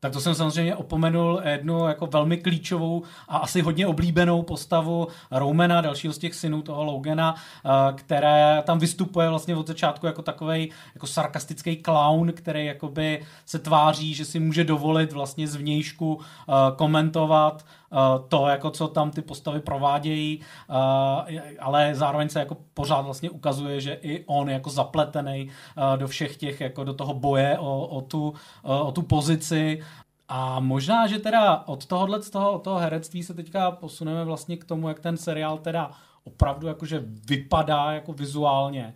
Tak to jsem samozřejmě opomenul jednu jako velmi klíčovou a asi hodně oblíbenou postavu Romana, dalšího z těch synů toho Logana, eh, které tam vystupuje vlastně od začátku jako takový jako sarkastický clown, který jakoby se tváří, že si může dovolit vlastně zvnějšku eh, komentovat to, jako co tam ty postavy provádějí, ale zároveň se jako pořád vlastně ukazuje, že i on jako zapletený do všech těch, jako do toho boje o, o, tu, o tu pozici a možná, že teda od tohohle, z toho, od toho herectví se teďka posuneme vlastně k tomu, jak ten seriál teda opravdu jakože vypadá jako vizuálně.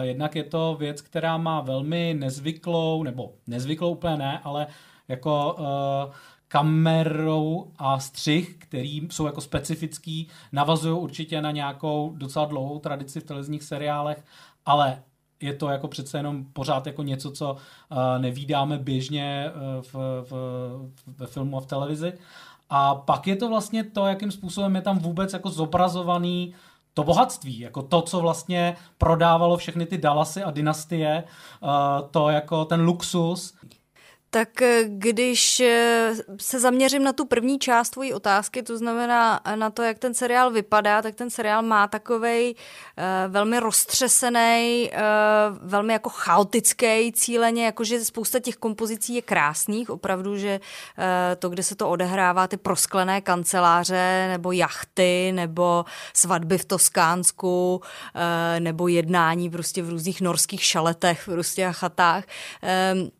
Jednak je to věc, která má velmi nezvyklou, nebo nezvyklou úplně ne, ale jako uh, kamerou a střih, který jsou jako specifický, navazují určitě na nějakou docela dlouhou tradici v televizních seriálech, ale je to jako přece jenom pořád jako něco, co uh, nevídáme běžně uh, v, v, ve filmu a v televizi. A pak je to vlastně to, jakým způsobem je tam vůbec jako zobrazovaný to bohatství, jako to, co vlastně prodávalo všechny ty Dallasy a dynastie, uh, to jako ten luxus, tak eh, když eh, se zaměřím na tu první část tvojí otázky, to znamená eh, na to, jak ten seriál vypadá, tak ten seriál má takovej uh, velmi roztřesený, uh, velmi jako chaotický cíleně, jakože spousta těch kompozicí je krásných, opravdu, že uh, to, kde se to odehrává, ty prosklené kanceláře, nebo jachty, nebo svatby v Toskánsku, uh, nebo jednání prostě v různých norských šaletech prostě a chatách. Um,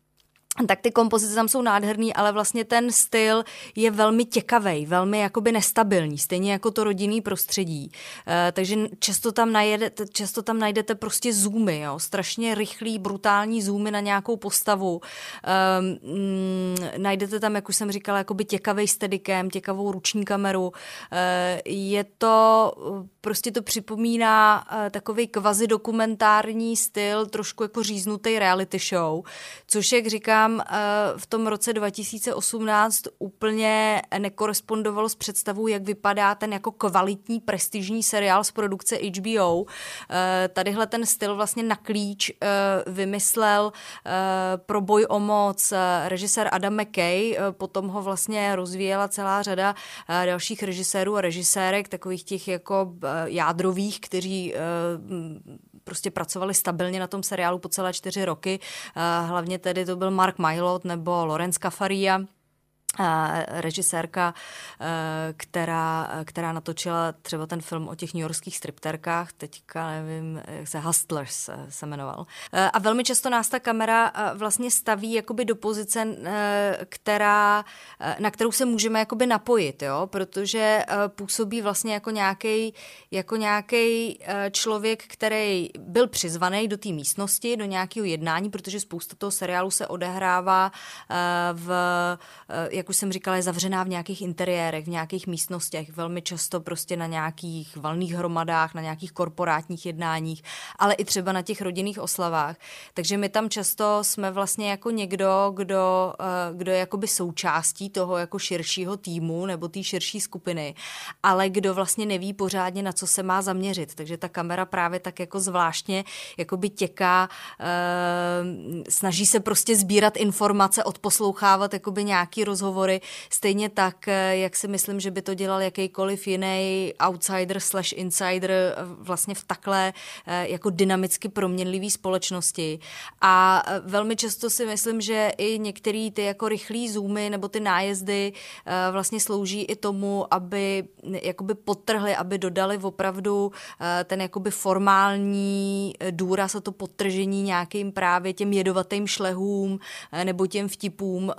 tak ty kompozice tam jsou nádherný, ale vlastně ten styl je velmi těkavý, velmi jakoby nestabilní, stejně jako to rodinný prostředí. E, takže často tam, najedete, často tam najdete prostě zoomy, jo? strašně rychlý, brutální zoomy na nějakou postavu. E, mm, najdete tam, jak už jsem říkala, jakoby těkavý stedikem, těkavou ruční kameru. E, je to, prostě to připomíná e, takový kvazi dokumentární styl, trošku jako říznutý reality show, což, jak říkám, říkám, eh, v tom roce 2018 úplně nekorespondovalo s představou, jak vypadá ten jako kvalitní prestižní seriál z produkce HBO. Eh, tadyhle ten styl vlastně na klíč eh, vymyslel pro boj o moc režisér Adam McKay, potom ho vlastně rozvíjela celá řada dalších režisérů a režisérek, takových těch jako jádrových, kteří prostě pracovali stabilně na tom seriálu po celé čtyři roky. Hlavně tedy to byl Mark Mylot nebo Lorenz Cafaria. Režisérka, která, která natočila třeba ten film o těch newyorských stripterkách, teďka nevím, jak se Hustlers se jmenoval. A velmi často nás ta kamera vlastně staví jakoby do pozice, která, na kterou se můžeme jakoby napojit, jo? protože působí vlastně jako nějaký jako nějaký člověk, který byl přizvaný do té místnosti, do nějakého jednání, protože spousta toho seriálu se odehrává v jak už jsem říkala, je zavřená v nějakých interiérech, v nějakých místnostech, velmi často prostě na nějakých valných hromadách, na nějakých korporátních jednáních, ale i třeba na těch rodinných oslavách. Takže my tam často jsme vlastně jako někdo, kdo, eh, kdo je jakoby součástí toho jako širšího týmu nebo té širší skupiny, ale kdo vlastně neví pořádně, na co se má zaměřit. Takže ta kamera právě tak jako zvláštně jakoby těká, eh, snaží se prostě sbírat informace, odposlouchávat jakoby nějaký rozhovor rozhovory. Stejně tak, eh, jak si myslím, že by to dělal jakýkoliv jiný outsider slash insider eh, vlastně v takhle eh, jako dynamicky proměnlivý společnosti. A velmi často si myslím, že i některé ty jako rychlé zoomy nebo ty nájezdy vlastně slouží i tomu, aby jakoby potrhli, aby dodali opravdu ten jakoby formální důraz a to potržení nějakým právě těm jedovatým šlehům nebo těm vtipům,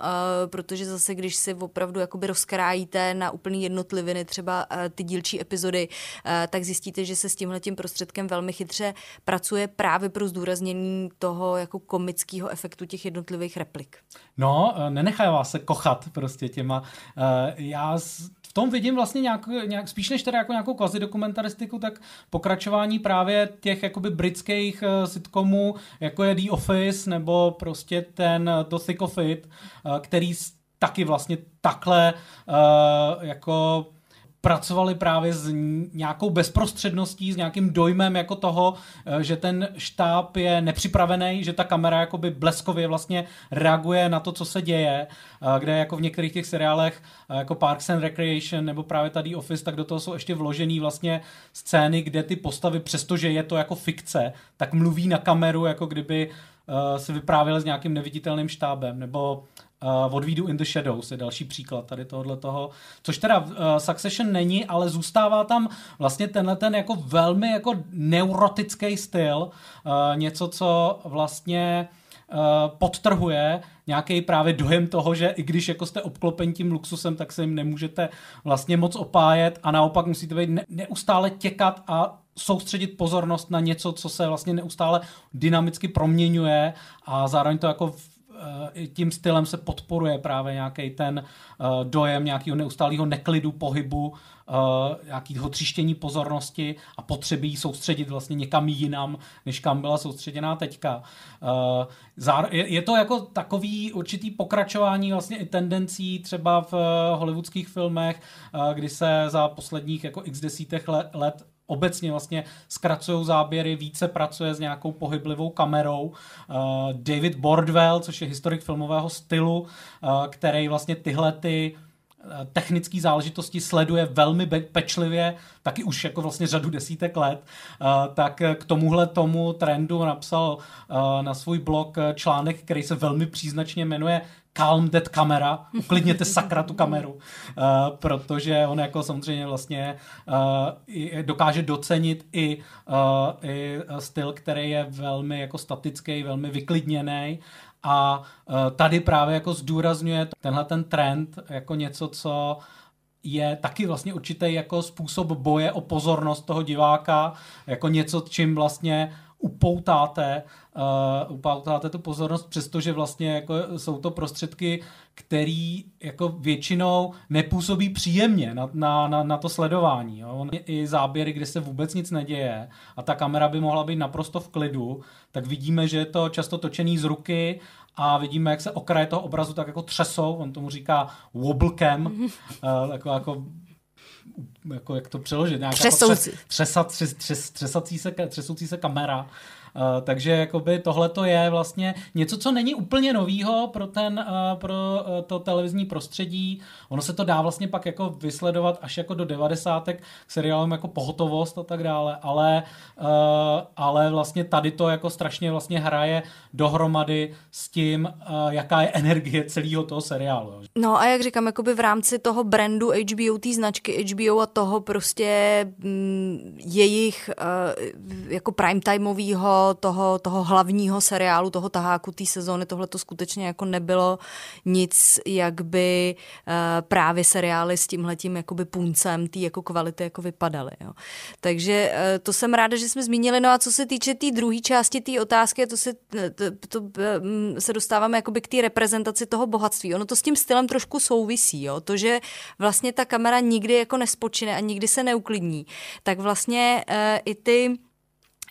protože zase když si opravdu jakoby rozkrájíte na úplný jednotliviny třeba uh, ty dílčí epizody, uh, tak zjistíte, že se s tímhle tím prostředkem velmi chytře pracuje právě pro zdůraznění toho jako komického efektu těch jednotlivých replik. No, eh, nenechává se kochat prostě těma. Uh, já v tom vidím vlastně nějak, nějak spíš než teda jako nějakou kvazi dokumentaristiku, tak pokračování právě těch jakoby britských uh, sitcomů, jako je The Office, nebo prostě ten The Thick of It, uh, který taky vlastně takhle uh, jako pracovali právě s nějakou bezprostředností, s nějakým dojmem jako toho, eh, že ten štáb je nepřipravený, že ta kamera jakoby bleskově vlastně reaguje na to, co se děje, eh, kde jako v některých těch seriálech jako Parks and Recreation nebo právě tady Office, tak do toho jsou ještě vložený vlastně scény, kde ty postavy, přestože je to jako fikce, tak mluví na kameru, jako kdyby se vyprávěli s nějakým neviditelným štábem, nebo Uh, We Do in the Shadows je další příklad tady tohohle toho, což teda uh, Succession není, ale zůstává tam vlastně tenhle ten jako velmi jako neurotický styl, uh, něco, co vlastně uh, podtrhuje nějaký právě dojem toho, že i když jako jste obklopeni tím luxusem, tak se jim nemůžete vlastně moc opájet a naopak musíte být ne- neustále těkat a soustředit pozornost na něco, co se vlastně neustále dynamicky proměňuje a zároveň to jako Eh, tím stylem se podporuje právě nějaký ten eh, dojem nějakého neustálého neklidu, pohybu, eh, nějakého tříštění pozornosti a potřeby soustředit vlastně někam jinam, než kam byla soustředěná teďka. Je to jako takový určitý pokračování vlastně i tendencí třeba v hollywoodských filmech, kdy se za posledních jako x desítek let obecně vlastně zkracují záběry, více pracuje s nějakou pohyblivou kamerou. Uh, David Bordwell, což je historik filmového stylu, uh, který vlastně tyhle ty technické záležitosti sleduje velmi pečlivě, taky už jako vlastně řadu desítek let, tak k tomuhle tomu trendu napsal na svůj blog článek, který se velmi příznačně jmenuje calm that kamera, uklidněte sakra tu kameru, protože on jako samozřejmě vlastně dokáže docenit i styl, který je velmi jako statický, velmi vyklidněný a uh, tady právě jako zdůrazňuje tenhle ten trend jako něco, co je taky vlastně určitý jako způsob boje o pozornost toho diváka, jako něco, čím vlastně upoutáte, uh, upoutáte tu pozornost, přestože vlastně jako jsou to prostředky, který jako většinou nepůsobí příjemně na, na, na, na to sledování. Jo. On i záběry, kde se vůbec nic neděje a ta kamera by mohla být naprosto v klidu, tak vidíme, že je to často točený z ruky a vidíme, jak se okraje toho obrazu tak jako třesou, on tomu říká wobble uh, (laughs) jako, jako jako jak to přeložit, nějaká třesoucí. Jako třes, třesat, třes, třes, třesací se, třesoucí se kamera takže jakoby tohle to je vlastně něco, co není úplně novýho pro ten, pro to televizní prostředí. Ono se to dá vlastně pak jako vysledovat až jako do devadesátek k seriálům jako Pohotovost a tak dále, ale, ale vlastně tady to jako strašně vlastně hraje dohromady s tím, jaká je energie celého toho seriálu. No a jak říkám, jakoby v rámci toho brandu HBO, té značky HBO a toho prostě mm, jejich uh, jako primetimeového, toho, toho hlavního seriálu, toho taháku té sezóny, tohle to skutečně jako nebylo nic, jak by uh, právě seriály s tímhletím jakoby puncem té jako kvality jako vypadaly. Jo. Takže uh, to jsem ráda, že jsme zmínili. No a co se týče té tý druhé části té otázky, to se, to, to, to, se dostáváme jakoby k té reprezentaci toho bohatství. Ono to s tím stylem trošku souvisí. Jo. To, že vlastně ta kamera nikdy jako nespočine a nikdy se neuklidní, tak vlastně uh, i ty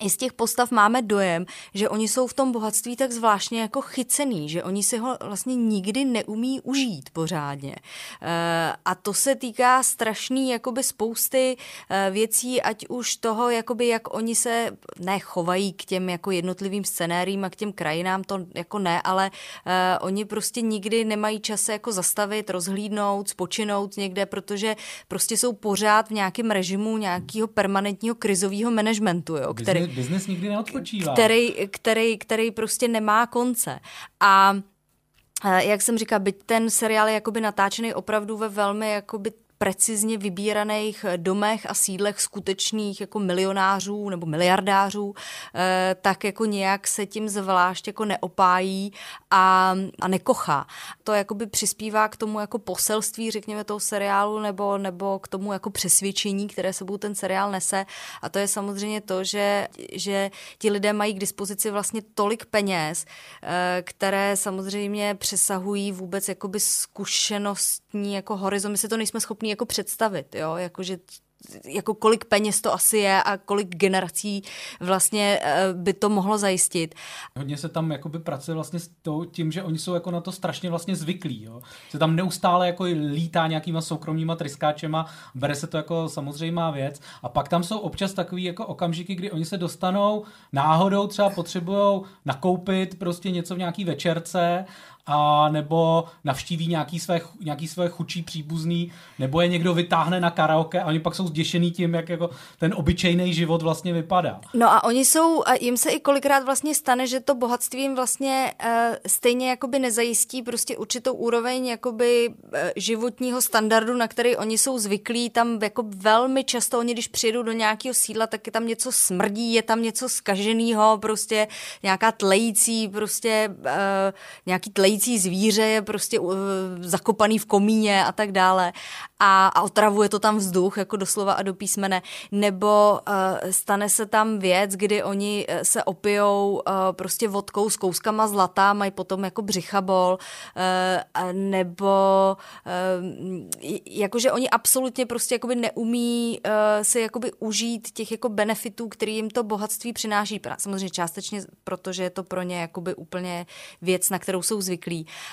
i z těch postav máme dojem, že oni jsou v tom bohatství tak zvláštně jako chycený, že oni si ho vlastně nikdy neumí užít pořádně. Eh, a to se týká strašný jakoby spousty eh, věcí, ať už toho, jakoby jak oni se nechovají k těm jako jednotlivým scenériím a k těm krajinám, to jako ne, ale uh, oni prostě nikdy nemají čas se jako zastavit, rozhlídnout, spočinout někde, protože prostě jsou pořád v nějakém režimu nějakého permanentního krizového managementu, jo, který Biznes nikdy neodpočívá. Který, který, který prostě nemá konce. A jak jsem říkala, byť ten seriál je jakoby natáčený opravdu ve velmi jakoby precizně vybíraných domech a sídlech skutečných jako milionářů nebo miliardářů, eh, tak jako nějak se tím zvlášť jako neopájí a, a nekochá. To jakoby přispívá k tomu jako poselství, řekněme, toho seriálu nebo, nebo k tomu jako přesvědčení, které sebou ten seriál nese. A to je samozřejmě to, že, že ti lidé mají k dispozici vlastně tolik peněz, eh, které samozřejmě přesahují vůbec jakoby zkušenostní jako horizont. My si to nejsme schopni jako představit, jo, jakože jako kolik peněz to asi je a kolik generací vlastně eh, by to mohlo zajistit. Hodně se tam jakoby pracuje vlastně s tím, že oni jsou jako na to strašně vlastně zvyklí. Jo? Se tam neustále jako lítá nějakýma soukromýma tryskáčema, bere se to jako samozřejmá věc. A pak tam jsou občas takový jako okamžiky, kdy oni se dostanou náhodou třeba potřebují nakoupit prostě něco v nějaký večerce a nebo navštíví nějaký své, nějaký své chučí příbuzný, nebo je někdo vytáhne na karaoke a oni pak jsou zděšený tím, jak jako ten obyčejný život vlastně vypadá. No a oni jsou, a jim se i kolikrát vlastně stane, že to bohatství jim vlastně uh, stejně jakoby nezajistí prostě určitou úroveň jakoby uh, životního standardu, na který oni jsou zvyklí, tam jako velmi často oni, když přijedou do nějakého sídla, tak je tam něco smrdí, je tam něco skaženého, prostě nějaká tlející, prostě uh, nějaký tlející tlející zvíře je prostě uh, zakopaný v komíně a tak dále a, a otravuje to tam vzduch, jako doslova a do písmene, nebo uh, stane se tam věc, kdy oni uh, se opijou uh, prostě vodkou s kouskama zlata, mají potom jako břichabol, uh, nebo uh, jakože oni absolutně prostě jakoby neumí uh, si jakoby užít těch jako benefitů, který jim to bohatství přináší. Samozřejmě částečně, protože je to pro ně jakoby úplně věc, na kterou jsou zvyklí.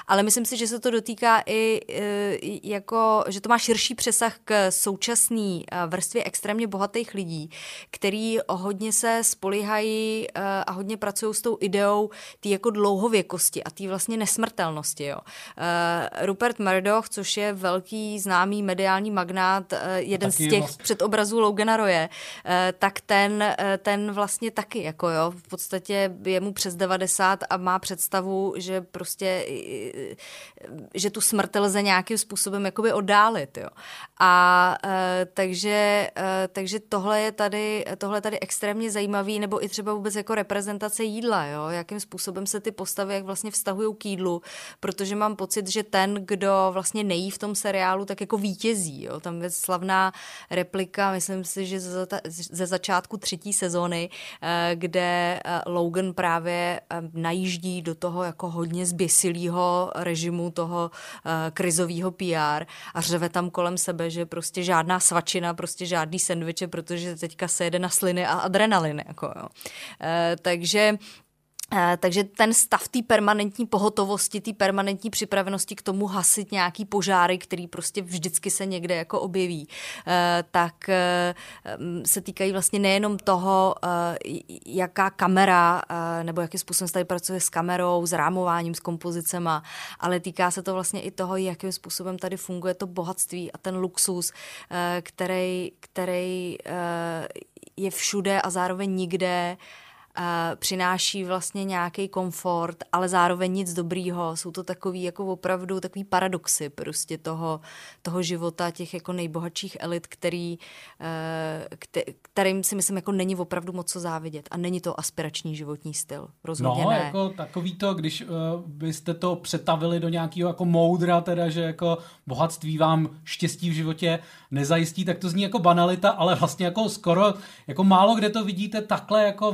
Ale myslím si, že se to dotýká i uh, jako, že to má širší přesah k současné eh, vrstvě extrémně bohatých lidí, který hodně se spolíhají eh, a hodně pracují s tou ideou té jako dlouhověkosti a té vlastně nesmrtelnosti. Jo. Rupert Murdoch, což je velký známý mediální magnát, jeden z těch vlastně... předobrazů Logana Roye, tak ten, ten vlastně taky, jako jo, v podstatě je mu přes 90 a má představu, že prostě, že tu smrt lze nějakým způsobem jakoby oddálit, jo. A e, takže, e, takže tohle je tady, tohle je tady extrémně zajímavý, nebo i třeba vůbec jako reprezentace jídla, jo? jakým způsobem se ty postavy jak vlastně vztahují k jídlu, protože mám pocit, že ten, kdo vlastně nejí v tom seriálu, tak jako vítězí. Jo? Tam je slavná replika, myslím si, že ze, začátku třetí sezóny, e, kde Logan právě najíždí do toho jako hodně zběsilého režimu toho e, krizového PR a řve tam kolem sebe, že prostě žádná svačina, prostě žádný sendviče, protože teďka se jede na sliny a adrenaliny. Jako, jo. E, takže takže ten stav té permanentní pohotovosti, té permanentní připravenosti k tomu hasit nějaký požáry, který prostě vždycky se někde jako objeví, eh, tak eh, mm, se týkají vlastně nejenom toho, jaká kamera nebo jakým způsobem se tady pracuje s kamerou, s rámováním, s kompozicema, ale týká se to vlastně i toho, jakým způsobem tady funguje to bohatství a ten luxus, který, který je všude a zároveň nikde přináší vlastně nějaký komfort, ale zároveň nic dobrýho. Jsou to takový jako opravdu takový paradoxy prostě toho, toho života těch jako nejbohatších elit, který, eh, kterým si myslím jako není opravdu moc co závidět. A není to aspirační životní styl. Rozhodně no, ne. jako takový to, když uh, byste to přetavili do nějakého jako moudra, teda, že jako bohatství vám štěstí v životě nezajistí, tak to zní jako banalita, ale vlastně jako skoro, jako málo kde to vidíte takhle jako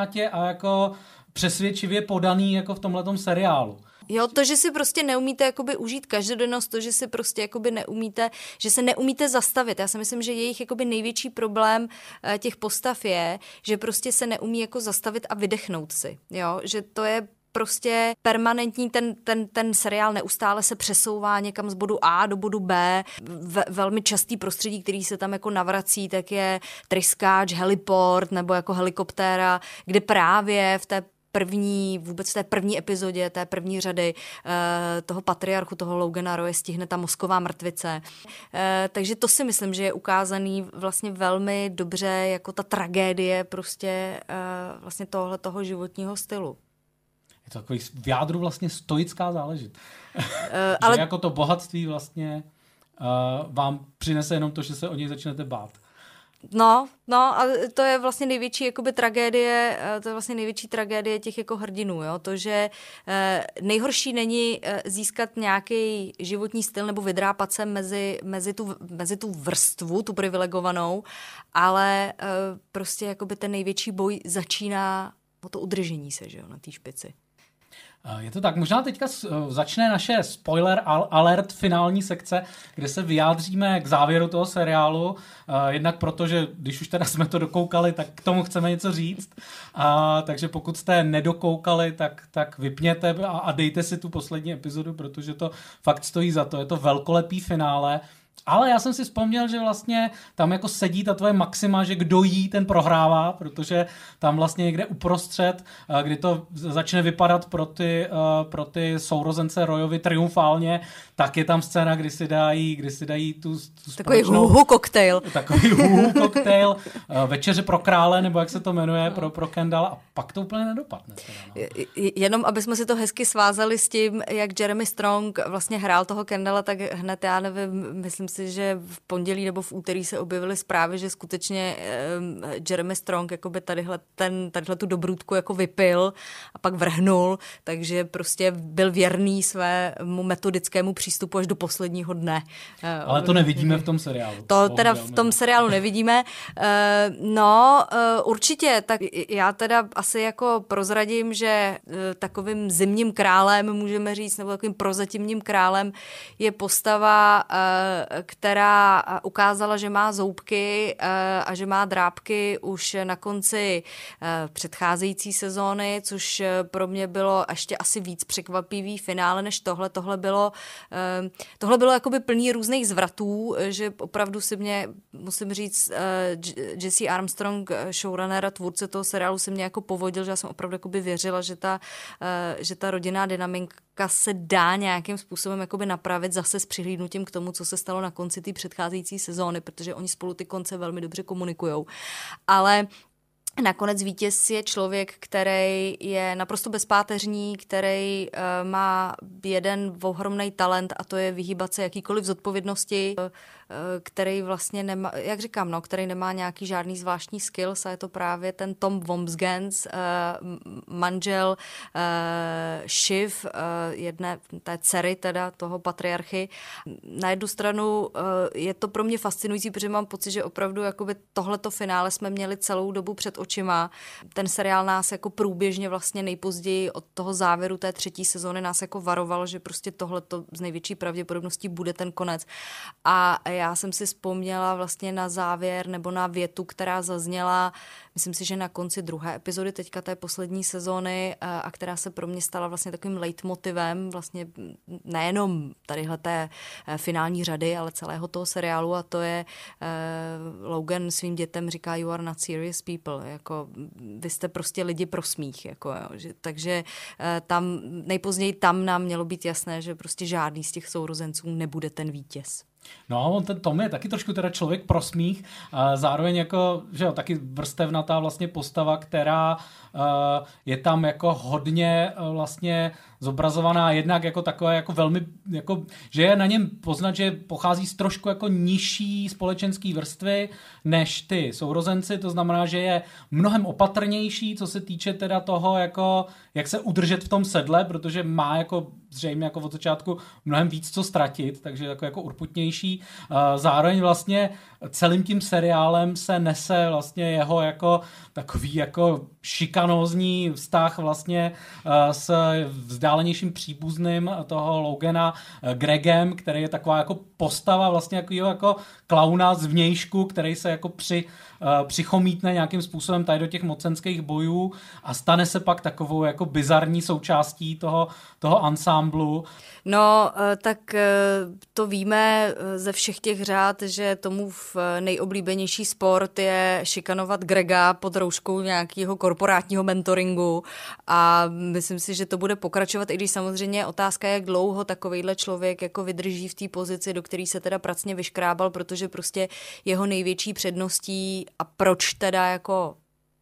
vrstevnatě a jako přesvědčivě podaný jako v tomhletom seriálu. Jo, to, že si prostě neumíte jakoby užít každodennost, to, že si prostě jakoby neumíte, že se neumíte zastavit. Já si myslím, že jejich jakoby největší problém eh, těch postav je, že prostě se neumí jako zastavit a vydechnout si. Jo, že to je prostě permanentní, ten, ten, ten seriál neustále se přesouvá někam z bodu A do bodu B. Ve, velmi častý prostředí, který se tam jako navrací, tak je tryskáč, heliport nebo jako helikoptéra, kde právě v té první, vůbec v té první epizodě, té první řady uh, toho patriarchu, toho Logana Roye stihne ta mozková mrtvice. Uh, takže to si myslím, že je ukázaný vlastně velmi dobře jako ta tragédie prostě uh, vlastně tohle toho životního stylu. Je to takový v jádru vlastně stoická záležitost. (laughs) Uh, ale... jako to bohatství vlastně uh, vám přinese jenom to, že se o něj začnete bát. No, no a to je vlastně největší jakoby tragédie, to je vlastně největší tragédie těch jako hrdinů, jo, to, že eh, nejhorší není eh, získat nějaký životní styl nebo vydrápat se mezi, mezi, tu, mezi tu vrstvu, tu privilegovanou, ale eh, prostě jakoby ten největší boj začíná o to udržení se, že jo, na té špici. Eh, je to tak, možná teďka eh, začne naše spoiler alert finální sekce, kde se vyjádříme k závěru toho seriálu, eh, jednak proto, že když už teda jsme to dokoukali, tak k tomu chceme něco říct, a, takže pokud jste nedokoukali, tak, tak vypněte a, a dejte si tu poslední epizodu, protože to fakt stojí za to, je to velkolepý finále, ale já jsem si vzpomněl, že vlastně tam jako sedí ta tvoje maxima, že kdo jí, ten prohrává, protože tam vlastně někde uprostřed, eh, kdy to začne vypadat pro ty, eh, pro ty sourozence Royovi triumfálně, tak je tam scéna, kdy si dají, kdy si dají tu, tu Takový huhu koktejl. Takový huhu (laughs) koktejl, eh, večeře pro krále, nebo jak se to jmenuje, pro, pro Kendall a pak to úplně nedopadne. Teda, no. Jenom, aby jsme si to hezky svázali s tím, jak Jeremy Strong vlastně hrál toho Kendalla, tak hned, já nevím, myslím si, že v pondělí nebo v úterý se objevily zprávy, že skutečně um, Jeremy Strong jakoby tadyhle, ten, tadyhle tu dobrůdku jako vypil a pak vrhnul, takže prostě byl věrný svému metodickému přístupu až do posledního dne. Ale to nevidíme v tom (laughs) seriálu. To teda v tom seriálu nevidíme. Uh, no, uh, určitě, tak já teda asi jako prozradím, že uh, takovým zimním králem, můžeme říct, nebo takovým prozatímním králem je postava, která ukázala, že má zoubky a že má drápky už na konci předcházející sezóny, což pro mě bylo ještě asi víc překvapivý finále než tohle. Tohle bylo, tohle bylo jakoby plný různých zvratů, že opravdu si mě, musím říct, Jesse Armstrong, showrunner a tvůrce toho seriálu, si mě jako povodil, že já jsem opravdu věřila, že ta, že ta rodinná dynamika se dá nějakým způsobem napravit zase s přihlídnutím k tomu, co se stalo na konci té předcházející sezóny, protože oni spolu ty konce velmi dobře komunikují. Ale Nakonec vítěz je člověk, který je naprosto bezpáteřní, který uh, má jeden ohromný talent a to je vyhýbat se jakýkoliv zodpovědnosti. Eh, který vlastně nemá, jak říkám, no, který nemá nějaký žádný zvláštní skills a je to právě ten Tom Womsgens, eh, manžel eh, Shiv, jedné té dcery teda toho patriarchy. Na jednu stranu je to pro mě fascinující, protože mám pocit, že opravdu jakoby tohleto finále jsme měli celou dobu před očima. Ten seriál nás jako průběžně vlastně nejpozději od toho závěru té třetí sezóny nás jako varoval, že prostě tohleto z největší pravděpodobností bude ten konec. A já jsem si vzpomněla vlastně na závěr nebo na větu, která zazněla, myslím si, že na konci druhé epizody teďka té poslední sezóny eh, a která se pro mě stala vlastně takovým leitmotivem vlastně nejenom tadyhle té eh, finální řady, ale celého toho seriálu a to je uh, Logan svým dětem říká you are not serious people, jako vy jste prostě lidi pro smích, jako jo, že, takže tam nejpozději tam nám mělo být jasné, že prostě žádný z těch sourozenců nebude ten vítěz. No a on ten Tom je taky trošku teda člověk pro smích, zároveň jako, že jo, taky vrstevnatá vlastně postava, která uh, je tam jako hodně uh, vlastně zobrazovaná jednak jako takové jako velmi, jako, že je na něm poznat, že pochází z trošku jako nižší společenské vrstvy než ty sourozenci, to znamená, že je mnohem opatrnější, co se týče teda toho, jako, jak se udržet v tom sedle, protože má jako zřejmě jako od začátku mnohem víc co ztratit, takže jako, jako urputnější. Zároveň vlastně celým tím seriálem se nese vlastně jeho jako takový jako šikanózní vztah vlastně s vzdálenějším příbuzným toho Logana Gregem, který je taková jako postava vlastně jako, jako klauna z vnějšku, který se jako při, přichomítne nějakým způsobem tady do těch mocenských bojů a stane se pak takovou jako bizarní součástí toho, toho ansámblu. No, uh, tak uh, to víme ze všech těch řád, že tomu v nejoblíbenější sport je šikanovat Grega pod rouškou nějakého korporátního mentoringu a myslím si, že to bude pokračovat, i když samozřejmě otázka je, jak dlouho takovýhle člověk jako vydrží v té pozici, do který se teda pracně vyškrábal, protože prostě jeho největší předností a proč teda jako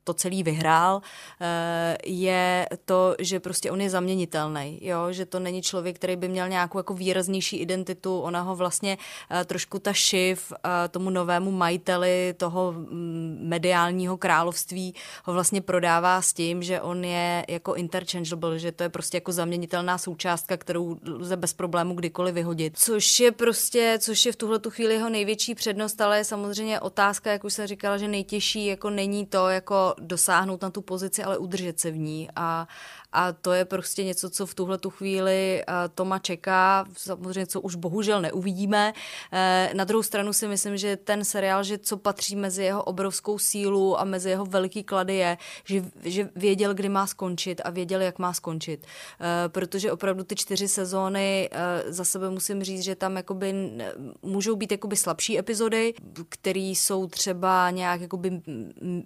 to celý vyhrál, eh, je to, že prostě on je zaměnitelný, jo? že to není člověk, který by měl nějakou jako výraznější identitu, ona ho vlastně eh, trošku ta šiv eh, tomu novému majiteli toho mm, mediálního království ho vlastně prodává s tím, že on je jako interchangeable, že to je prostě jako zaměnitelná součástka, kterou lze bez problému kdykoliv vyhodit. Což je prostě, což je v tuhle tu chvíli jeho největší přednost, ale je samozřejmě otázka, jak už jsem říkala, že nejtěžší jako není to jako dosáhnout na tu pozici, ale udržet se v ní. A, a to je prostě něco, co v tuhle tu chvíli eh, Toma čeká, samozřejmě co už bohužel neuvidíme. Eh, na druhou stranu si myslím, že ten seriál, že co patří mezi jeho obrovskou sílu a mezi jeho veliký klady je, že, že věděl, kdy má skončit a věděl, jak má skončit. Eh, protože opravdu ty čtyři sezóny za sebe musím říct, že tam jakoby můžou být jakoby slabší epizody, které jsou třeba nějak jakoby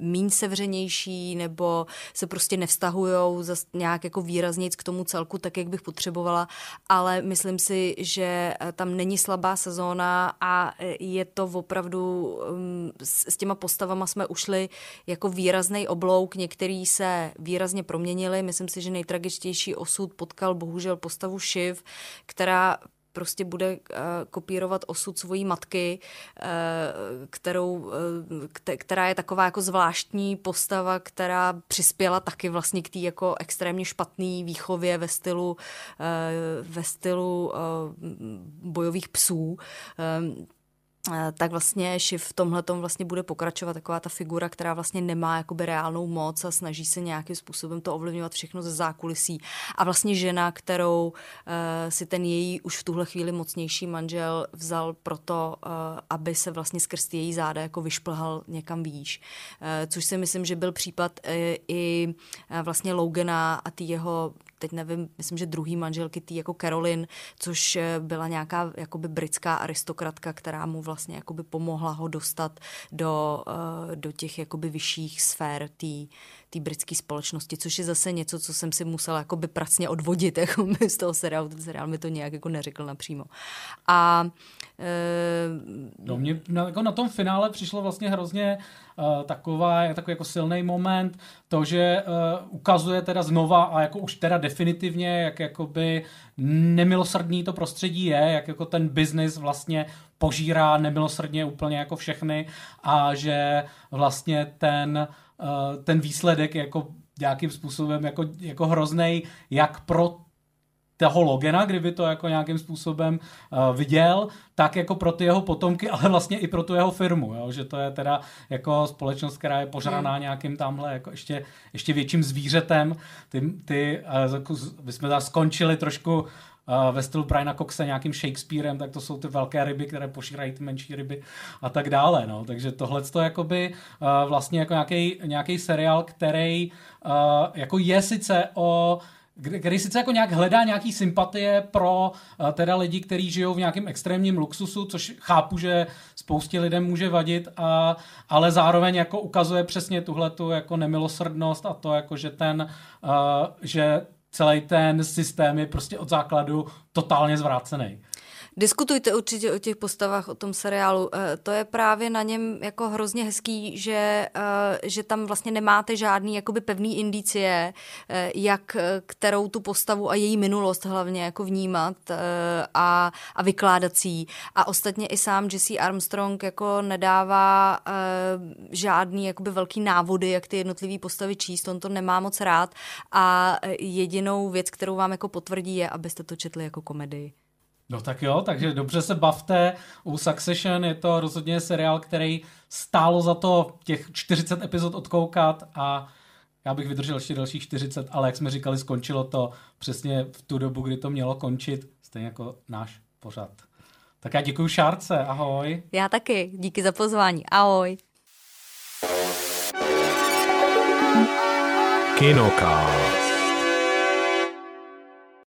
míň sevřenější nebo se prostě nevztahujou za nějak nějak jako výraznějc k tomu celku, tak jak bych potřebovala, ale myslím si, že eh, tam není slabá sezóna a eh, je to opravdu, mm, s těma postavama jsme ušli jako výrazný oblouk, některý se výrazně proměnili, myslím si, že nejtragičtější osud potkal bohužel postavu Shiv, která prostě bude uh, kopírovat osud svojí matky, uh, kterou, uh, která je taková jako zvláštní postava, která přispěla taky vlastně k té jako extrémně špatné výchově ve stylu, ve stylu bojových psů. Eh, tak vlastně Shiv v tomhle vlastně bude pokračovat taková ta figura, která vlastně nemá jakoby reálnou moc a snaží se nějakým způsobem to ovlivňovat všechno ze zákulisí. A vlastně žena, kterou uh, si ten její už v tuhle chvíli mocnější manžel vzal proto, uh, aby se vlastně skrz její záda jako vyšplhal někam výš. Uh, což si myslím, že byl případ uh, i uh, vlastně Logana a ty jeho teď nevím, myslím, že druhý manželky tý jako Caroline, což eh, byla nějaká jakoby britská aristokratka, která mu vlastně jakoby pomohla ho dostat do, uh, do těch jakoby vyšších sfér té britské společnosti, což je zase něco, co jsem si musela jakoby pracně odvodit (laughs) jako z toho seriálu. Ten seriál mi to nějak jako neřekl napřímo. A uh, no, mě na, jako na tom finále přišlo vlastně hrozně uh, taková, takový jako silný moment, to, že uh, ukazuje teda znova a jako už teda definitivně, jak jakoby nemilosrdný to prostředí je, jak jako ten biznis vlastně požírá nemilosrdně úplně jako všechny a že vlastně ten, uh, ten výsledek jako nějakým způsobem jako, jako hrozný jak pro toho Logena, kdyby to jako nějakým způsobem uh, viděl, tak jako pro ty jeho potomky, ale vlastně i pro tu jeho firmu, jo? že to je teda jako společnost, která je požraná hmm. nějakým tamhle jako ještě, ještě větším zvířetem. Ty, ty uh, my jsme tam skončili trošku ve stylu Briana Coxe nějakým Shakespearem, tak to jsou ty velké ryby, které pošírají ty menší ryby a tak dále. No. Takže tohle je jakoby uh, vlastně jako nějaký seriál, který uh, jako je sice o který sice jako nějak hledá nějaký sympatie pro uh, teda lidi, kteří žijou v nějakém extrémním luxusu, což chápu, že spoustě lidem může vadit, a, ale zároveň jako ukazuje přesně tuhle tu jako nemilosrdnost a to jako, že ten, uh, že celý ten systém je prostě od základu totálně zvrácený. Diskutujte určitě o těch postavách, o tom seriálu. Eh, to je právě na něm jako hrozně hezký, že, eh, že tam vlastně nemáte žádný jakoby pevný indicie, eh, jak kterou tu postavu a její minulost hlavně jako vnímat a, a vykládat si A ostatně i sám Jesse Armstrong jako nedává žádný jakoby velký návody, jak ty jednotlivé postavy číst, on to nemá moc rád a jedinou věc, kterou vám jako potvrdí je, abyste to četli jako komedii. No tak jo, takže dobře se bavte u Succession, je to rozhodně seriál, který stálo za to těch 40 epizod odkoukat a já bych vydržel ještě dalších 40, ale jak jsme říkali, skončilo to přesně v tu dobu, kdy to mělo končit, stejně jako náš pořad. Tak já děkuji Šárce, ahoj. Já taky, díky za pozvání, ahoj. Kinocast.